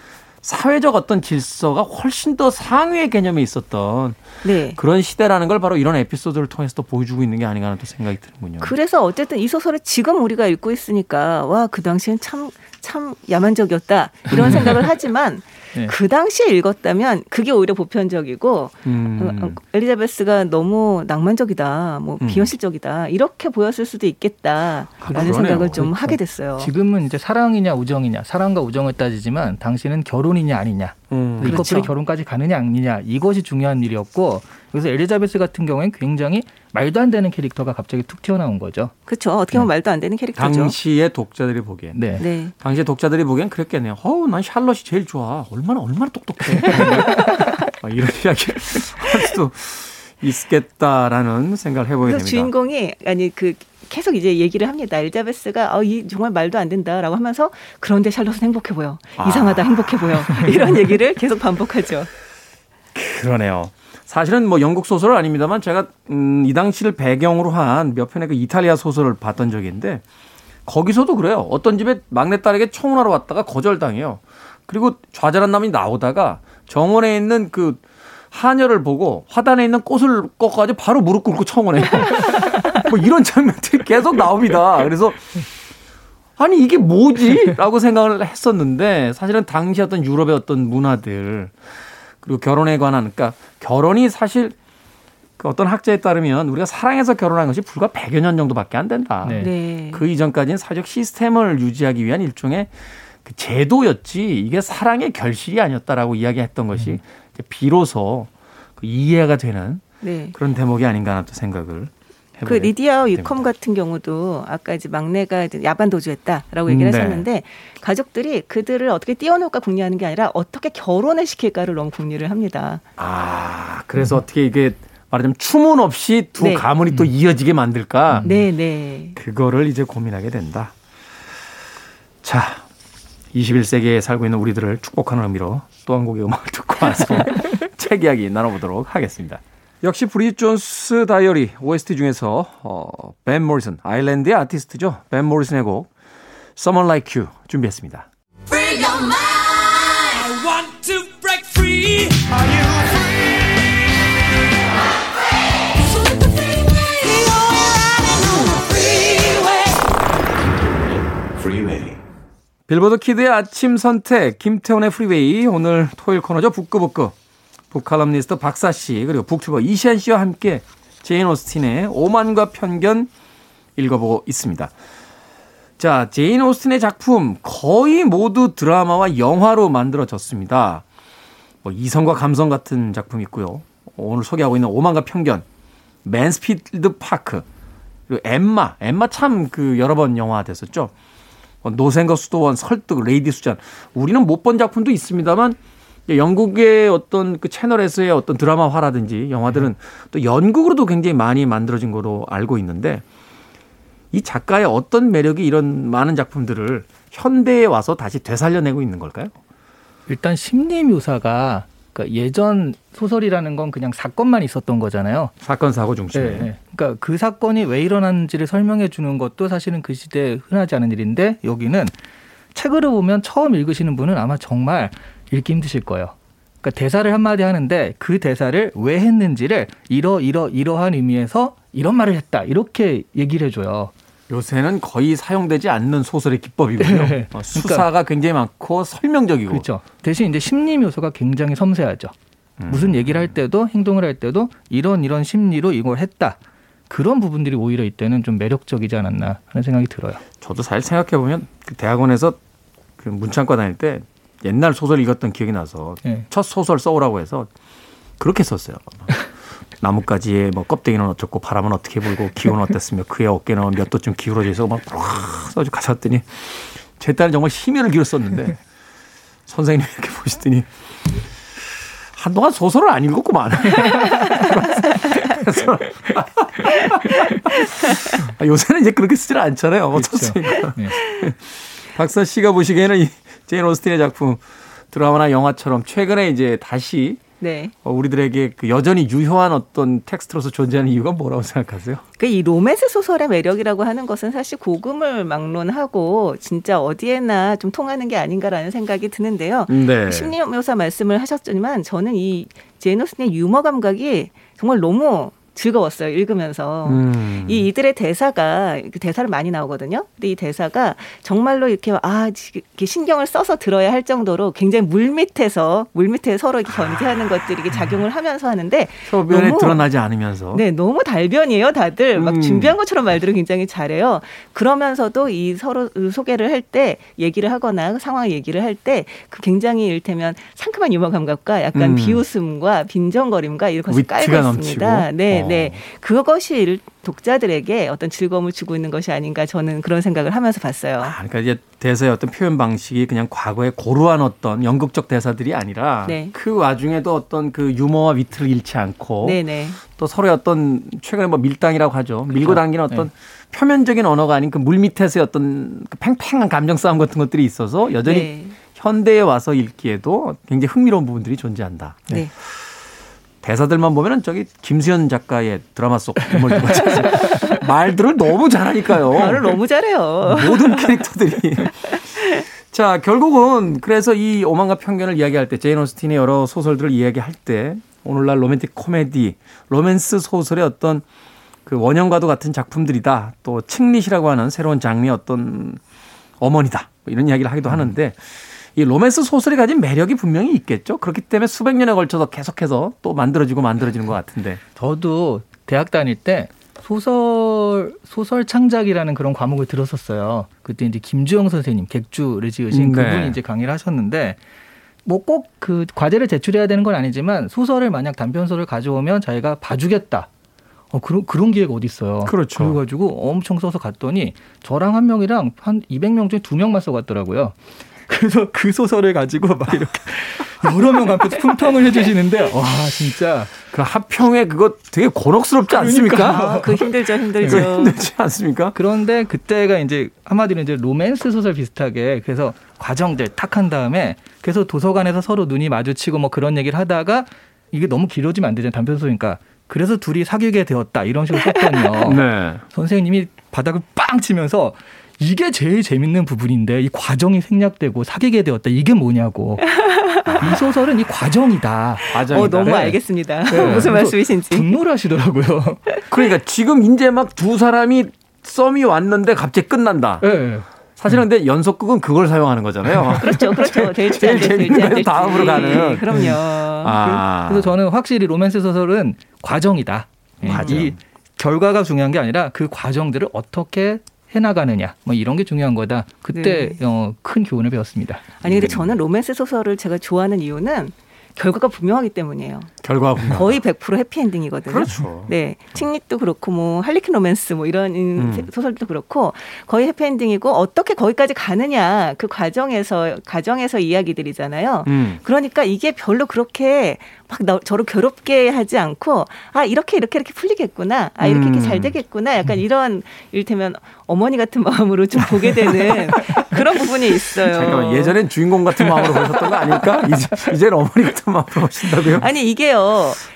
사회적 어떤 질서가 훨씬 더 상위의 개념에 있었던 네. 그런 시대라는 걸 바로 이런 에피소드를 통해서 또 보여주고 있는 게 아닌가 하는 또 생각이 드는군요. 그래서 어쨌든 이 소설을 지금 우리가 읽고 있으니까 와 그 당시엔 참 참 야만적이었다 이런 생각을 하지만 네. 그 당시에 읽었다면 그게 오히려 보편적이고 음. 어, 어, 엘리자베스가 너무 낭만적이다, 뭐 음. 비현실적이다 이렇게 보였을 수도 있겠다라는 아, 생각을 좀 그렇죠. 하게 됐어요. 지금은 이제 사랑이냐 우정이냐, 사랑과 우정을 따지지만 당시는 결혼이냐 아니냐, 음. 이 그렇죠. 커플이 결혼까지 가느냐 아니냐 이것이 중요한 일이었고 그래서 엘리자베스 같은 경우에는 굉장히 말도 안 되는 캐릭터가 갑자기 툭 튀어나온 거죠. 그렇죠. 어떻게 보면 네. 말도 안 되는 캐릭터죠. 당시의 독자들이 보기엔. 네. 네. 당시의 독자들이 보기엔 그랬겠네요. 어우, 난 샬럿이 제일 좋아. 얼마나 얼마나 똑똑해. 이런 이야기 할 수도 있겠다라는 생각을 해보게 됩니다. 주인공이 아니 그 계속 이제 얘기를 합니다. 엘자베스가 어, 이 정말 말도 안 된다라고 하면서 그런데 샬롯은 행복해 보여. 아. 이상하다 행복해 보여. 이런 얘기를 계속 반복하죠. 그러네요. 사실은 뭐 영국 소설은 아닙니다만 제가 음, 이 당시를 배경으로 한 몇 편의 그 이탈리아 소설을 봤던 적이 있는데 거기서도 그래요. 어떤 집에 막내딸에게 청혼하러 왔다가 거절당해요. 그리고 좌절한 남이 나오다가 정원에 있는 그 하녀를 보고 화단에 있는 꽃을 꺾어가지고 바로 무릎 꿇고 청혼해요. 뭐 이런 장면들이 계속 나옵니다. 그래서 아니 이게 뭐지? 라고 생각을 했었는데 사실은 당시 어떤 유럽의 어떤 문화들 그리고 결혼에 관한 그러니까 결혼이 사실 그 어떤 학자에 따르면 우리가 사랑해서 결혼한 것이 불과 100여 년 정도밖에 안 된다. 네. 네. 그 이전까지는 사회적 시스템을 유지하기 위한 일종의 그 제도였지 이게 사랑의 결실이 아니었다라고 이야기했던 것이 음. 비로소 그 이해가 되는 네. 그런 대목이 아닌가 하는 또 생각을 그 리디아 위컴 같은 경우도 아까 이제 막내가 이제 야반 도주했다라고 얘기를 네. 하셨는데 가족들이 그들을 어떻게 띄워놓을까 궁리하는 게 아니라 어떻게 결혼을 시킬까를 너무 궁리를 합니다. 아 그래서 음. 어떻게 이게 말하자면 추문 없이 두 네. 가문이 또 이어지게 만들까? 네, 네. 그거를 이제 고민하게 된다. 자, 21세기에 살고 있는 우리들을 축복하는 의미로 또 한 곡의 음악을 듣고 와서 책 이야기 나눠보도록 하겠습니다. 역시 브리짓 존스 다이어리 OST 중에서 어, 벤 모리슨, 아일랜드의 아티스트죠. 벤 모리슨의 곡 Someone Like You 준비했습니다. Free your mind. I want to break free. Are you free? 빌보드 키드의 아침 선택 김태훈의 프리웨이 오늘 토요일 코너죠 북끄북끄 book 칼럼니스트 박사 씨 그리고 booktuber 이시안 씨와 함께 제인 오스틴의 오만과 편견 읽어보고 있습니다. 자, 제인 오스틴의 작품 거의 모두 드라마와 영화로 만들어졌습니다. 뭐 이성과 감성 같은 작품이 있고요. 오늘 소개하고 있는 오만과 편견, 맨스필드 파크, 그리고 엠마, 엠마 참 그 여러 번 영화 됐었죠. 뭐 노생과 수도원, 설득, 레이디 수잔. 우리는 못 본 작품도 있습니다만 영국의 어떤 그 채널에서의 어떤 드라마화라든지 영화들은 또 연극으로도 굉장히 많이 만들어진 거로 알고 있는데 이 작가의 어떤 매력이 이런 많은 작품들을 현대에 와서 다시 되살려내고 있는 걸까요? 일단 심리 묘사가 그러니까 예전 소설이라는 건 그냥 사건만 있었던 거잖아요. 사건 사고 중심에. 네, 네. 그러니까 그 사건이 왜 일어났는지를 설명해 주는 것도 사실은 그 시대에 흔하지 않은 일인데 여기는 책을 보면 처음 읽으시는 분은 아마 정말 읽기 힘드실 거예요. 그러니까 대사를 한마디 하는데 그 대사를 왜 했는지를 이러 이러 이러한 의미에서 이런 말을 했다 이렇게 얘기를 해줘요. 요새는 거의 사용되지 않는 소설의 기법이고요. 네. 어, 수사가 그러니까, 굉장히 많고 설명적이고. 그렇죠. 대신 이제 심리 묘사가 굉장히 섬세하죠. 음. 무슨 얘기를 할 때도 행동을 할 때도 이런 이런 심리로 이걸 했다. 그런 부분들이 오히려 이때는 좀 매력적이지 않았나 하는 생각이 들어요. 저도 사실 생각해 보면 그 대학원에서 그 문창과 다닐 때 옛날 소설 읽었던 기억이 나서 네. 첫 소설 써오라고 해서 그렇게 썼어요. 나뭇가지에 뭐 껍데기는 어쩌고 바람은 어떻게 불고 기온은 어땠으며 그의 어깨는 몇 도쯤 기울어져 있어 막 써가지고 가셨더니 제 딸은 정말 심혈을 기울여 썼는데 선생님이 이렇게 보시더니 한동안 소설을 안 읽었구만. 그래서 아, 요새는 이제 그렇게 쓰질 않잖아요. 어떻습니까? 네. 박사 씨가 보시기에는 이 제인 오스틴의 작품 드라마나 영화처럼 최근에 이제 다시 네. 어, 우리들에게 그 여전히 유효한 어떤 텍스트로서 존재하는 이유가 뭐라고 생각하세요? 그 이 로맨스 소설의 매력이라고 하는 것은 사실 고금을 막론하고 진짜 어디에나 좀 통하는 게 아닌가라는 생각이 드는데요. 네. 심리 묘사 말씀을 하셨지만 저는 이 오스틴의 유머 감각이 정말 너무 즐거웠어요 읽으면서 음. 이 이들의 대사가 그 대사를 많이 나오거든요. 근데 이 대사가 정말로 이렇게 아 이렇게 신경을 써서 들어야 할 정도로 굉장히 물 밑에서 물 밑에 서로 이렇게 견제하는 것들이 이렇게 작용을 하면서 하는데 표변에 너무- 드러나지 않으면서 네, 너무 달변이에요, 다들. 막 음. 준비한 것처럼 말들을 굉장히 잘해요. 그러면서도 이 서로 소개를 할 때, 얘기를 하거나 상황 얘기를 할 때, 그 굉장히 이를테면 상큼한 유머 감각과 약간 음. 비웃음과 빈정거림과 이것이 위트가 깔고 있습니다. 넘치고. 네, 어. 네. 그것이 일- 독자들에게 어떤 즐거움을 주고 있는 것이 아닌가 저는 그런 생각을 하면서 봤어요. 아, 그러니까 이제 대사의 어떤 표현 방식이 그냥 과거의 고루한 어떤 연극적 대사들이 아니라 네. 그 와중에도 어떤 그 유머와 위트를 잃지 않고 네네. 또 서로의 어떤 최근에 뭐 밀당이라고 하죠. 밀고 그렇죠. 당기는 어떤 표면적인 언어가 아닌 그 물 밑에서의 어떤 그 팽팽한 감정 싸움 같은 것들이 있어서 여전히 네. 현대에 와서 읽기에도 굉장히 흥미로운 부분들이 존재한다. 네. 대사들만 보면은 저기 김수현 작가의 드라마 속 인물들 같이 말들을 너무 잘하니까요. 말을 너무 잘해요. 모든 캐릭터들이. 자, 결국은 그래서 이 오만과 편견을 이야기할 때 제인 오스틴의 여러 소설들을 이야기할 때 오늘날 로맨틱 코미디, 로맨스 소설의 어떤 그 원형과도 같은 작품들이다. 또 chick lit이라고 하는 새로운 장르의 어떤 어머니다. 뭐 이런 이야기를 하기도 하는데 이 로맨스 소설이 가진 매력이 분명히 있겠죠. 그렇기 때문에 수백 년에 걸쳐서 계속해서 또 만들어지고 만들어지는 것 같은데. 저도 대학 다닐 때 소설 소설 창작이라는 그런 과목을 들었었어요. 그때 이제 김주영 선생님 객주를 지으신 네. 그분이 이제 강의를 하셨는데 뭐 꼭 그 과제를 제출해야 되는 건 아니지만 소설을 만약 단편소를 가져오면 자기가 봐주겠다. 어 그런 그런 기회가 어디 있어요. 그렇죠. 그래 가지고 엄청 써서 갔더니 저랑 한 명이랑 한 200명 중에 두 명만 써 갔더라고요. 그래서 그 소설을 가지고 막 이렇게 여러 명 앞에서 품평을 해주시는데 와 진짜 그 합평에 그거 되게 곤혹스럽지 않습니까? 아, 그 힘들죠, 힘들죠. 힘들지 않습니까? 그런데 그때가 이제 한마디로 이제 로맨스 소설 비슷하게 그래서 과정들 탁 한 다음에 그래서 도서관에서 서로 눈이 마주치고 뭐 그런 얘기를 하다가 이게 너무 길어지면 안 되잖아요 단편소니까 그래서 둘이 사귀게 되었다 이런 식으로 썼거든요. 네. 선생님이 바닥을 빵 치면서 이게 제일 재밌는 부분인데 이 과정이 생략되고 사귀게 되었다 이게 뭐냐고 이 소설은 이 과정이다 과정이다. 어, 너무 네. 알겠습니다. 네. 무슨 말씀이신지. 분노를 하시더라고요. 그러니까 지금 이제 막 두 사람이 썸이 왔는데 갑자기 끝난다. 네. 사실은 근데 연속극은 그걸 사용하는 거잖아요. 그렇죠, 그렇죠. 될지 제일 재밌는 될지. 다음으로 가는. 그럼요. 아. 그래서 저는 확실히 로맨스 소설은 과정이다. 예, 과정. 이 결과가 중요한 게 아니라 그 과정들을 어떻게 해나가느냐, 뭐 이런 게 중요한 거다. 그때 네. 어, 큰 교훈을 배웠습니다. 아니 근데 저는 로맨스 소설을 제가 좋아하는 이유는 결과가 분명하기 때문이에요. 결과가 분명. 거의 100% 해피엔딩이거든요. 그렇죠. 네, chick lit도 그렇고 뭐 할리퀸 로맨스 뭐 이런 음. 소설도 그렇고 거의 해피엔딩이고 어떻게 거기까지 가느냐 그 과정에서 과정에서 이야기들이잖아요. 음. 그러니까 이게 별로 그렇게 막 나, 저를 괴롭게 하지 않고 아 이렇게 이렇게 이렇게 풀리겠구나 아 이렇게 이렇게 음. 잘 되겠구나 약간 이런 이를테면 어머니 같은 마음으로 좀 보게 되는 그런 부분이 있어요. 잠깐만 예전엔 주인공 같은 마음으로 보셨던 거 아닐까? 이제 이제는 어머니 같은 마음으로 보신다고요? 아니 이게요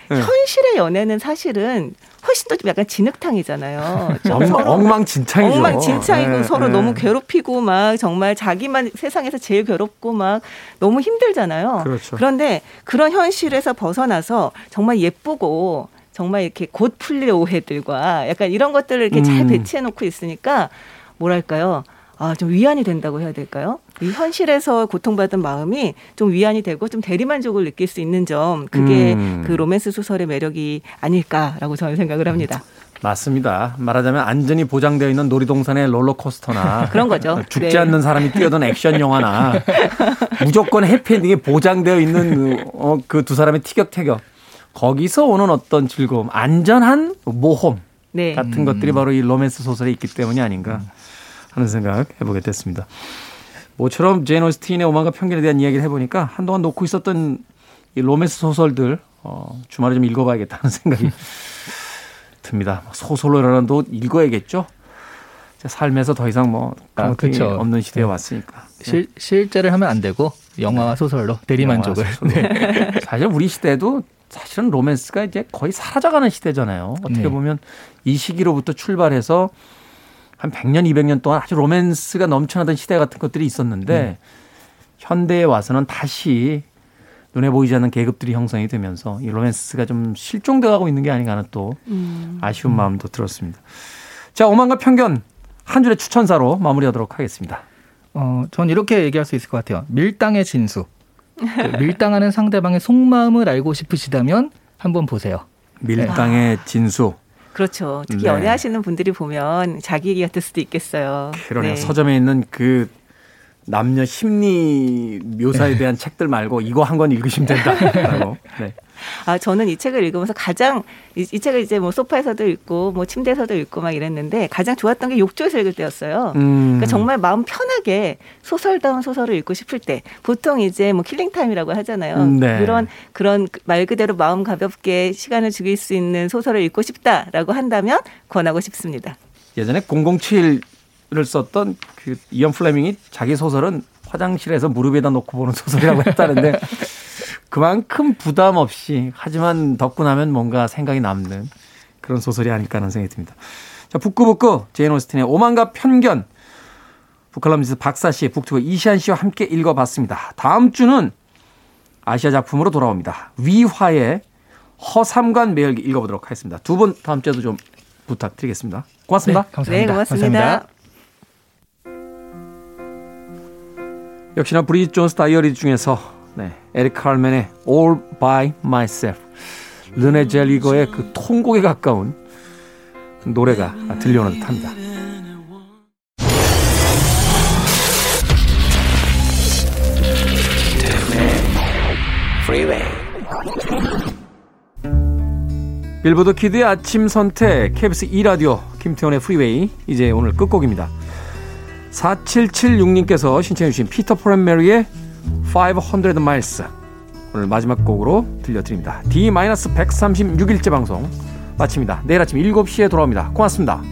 네. 현실의 연애는 사실은 훨씬 더 좀 약간 진흙탕이잖아요. 엉, 엉망진창이죠. 엉망진창이고 네, 서로 네. 너무 괴롭히고 막 정말 자기만 세상에서 제일 괴롭고 막 너무 힘들잖아요. 그렇죠. 그런데 그런 현실에서 벗어나서 정말 예쁘고 정말 이렇게 곧 풀릴 오해들과 약간 이런 것들을 이렇게 잘 음. 배치해 놓고 있으니까 뭐랄까요? 아, 좀 위안이 된다고 해야 될까요? 이 현실에서 고통받은 마음이 좀 위안이 되고 좀 대리만족을 느낄 수 있는 점, 그게 음. 그 로맨스 소설의 매력이 아닐까라고 저는 생각을 합니다. 맞습니다. 말하자면 안전이 보장되어 있는 놀이동산의 롤러코스터나 그런 거죠. 죽지 네. 않는 사람이 뛰어든 액션 영화나 무조건 해피엔딩이 보장되어 있는 어, 그 두 사람의 티격태격 거기서 오는 어떤 즐거움, 안전한 모험 네. 같은 것들이 바로 이 로맨스 소설에 있기 때문이 아닌가 하는 생각 해보게 됐습니다. 모처럼 제인 오스틴의 오만과 편견에 대한 이야기를 해보니까 한동안 놓고 있었던 이 로맨스 소설들 어, 주말에 좀 읽어봐야겠다는 생각이 듭니다. 소설로라도 읽어야겠죠. 제 삶에서 더 이상 뭐 아, 깡통이 그쵸. 없는 시대에 네. 왔으니까. 실, 실제를 하면 안 되고 영화와 소설로 대리만족을. 소설로. 사실 우리 시대도 사실은 로맨스가 이제 거의 사라져가는 시대잖아요. 어떻게 네. 보면 이 시기로부터 출발해서 한 100년, 200년 동안 아주 로맨스가 넘쳐나던 시대 같은 것들이 있었는데 현대에 와서는 다시 눈에 보이지 않는 계급들이 형성이 되면서 이 로맨스가 좀 실종돼 가고 있는 게 아닌가 하는 또 음. 아쉬운 마음도 들었습니다. 자, 오만과 편견 한 줄의 추천사로 마무리하도록 하겠습니다. 어, 전 이렇게 얘기할 수 있을 것 같아요. 밀당의 진수. 그 밀당하는 상대방의 속마음을 알고 싶으시다면 한번 보세요. 밀당의 진수. 그렇죠. 특히 네. 연애하시는 분들이 보면 자기 얘기 같을 수도 있겠어요. 그러네요. 네. 서점에 있는 그 남녀 심리 묘사에 대한 책들 말고 이거 한 권 읽으시면 된다라고. 네. 아, 저는 이 책을 읽으면서 가장 이, 이 책을 이제 뭐 소파에서도 읽고 뭐 침대에서도 읽고 막 이랬는데 가장 좋았던 게 욕조에서 읽을 때였어요. 음. 그러니까 정말 마음 편하게 소설다운 소설을 읽고 싶을 때 보통 이제 뭐 killing time이라고 하잖아요. 음, 네. 그런 그런 말 그대로 마음 가볍게 시간을 죽일 수 있는 소설을 읽고 싶다라고 한다면 권하고 싶습니다. 예전에 007을 썼던 그 이언 플레밍이 자기 소설은 화장실에서 무릎에다 놓고 보는 소설이라고 했다는데 그만큼 부담 없이 하지만 덮고 나면 뭔가 생각이 남는 그런 소설이 아닐까 하는 생각이 듭니다. 자, 북구북구 제인 오스틴의 오만과 편견 book 칼럼니스트 박사 씨, booktuber 이시안 씨와 함께 읽어봤습니다. 다음 주는 아시아 작품으로 돌아옵니다. 위화의 허삼관 매혈기 읽어보도록 하겠습니다. 두 분 다음 주에도 좀 부탁드리겠습니다. 고맙습니다. 네, 감사합니다. 네, 고맙습니다. 감사합니다. 역시나 브리짓 존스 다이어리 중에서 네, 에릭 칼맨의 All by Myself 르네 젤위거의 그 통곡에 가까운 노래가 들려오는 듯합니다. 빌보드 키드의 아침 선택 KBS 2라디오 김태훈의 프리웨이 이제 오늘 끝곡입니다. 4776님께서 신청해 주신 피터 프렌 메리의 500 miles 오늘 마지막 곡으로 들려드립니다. D-136일째 방송 마칩니다. 내일 아침 7시에 돌아옵니다. 고맙습니다.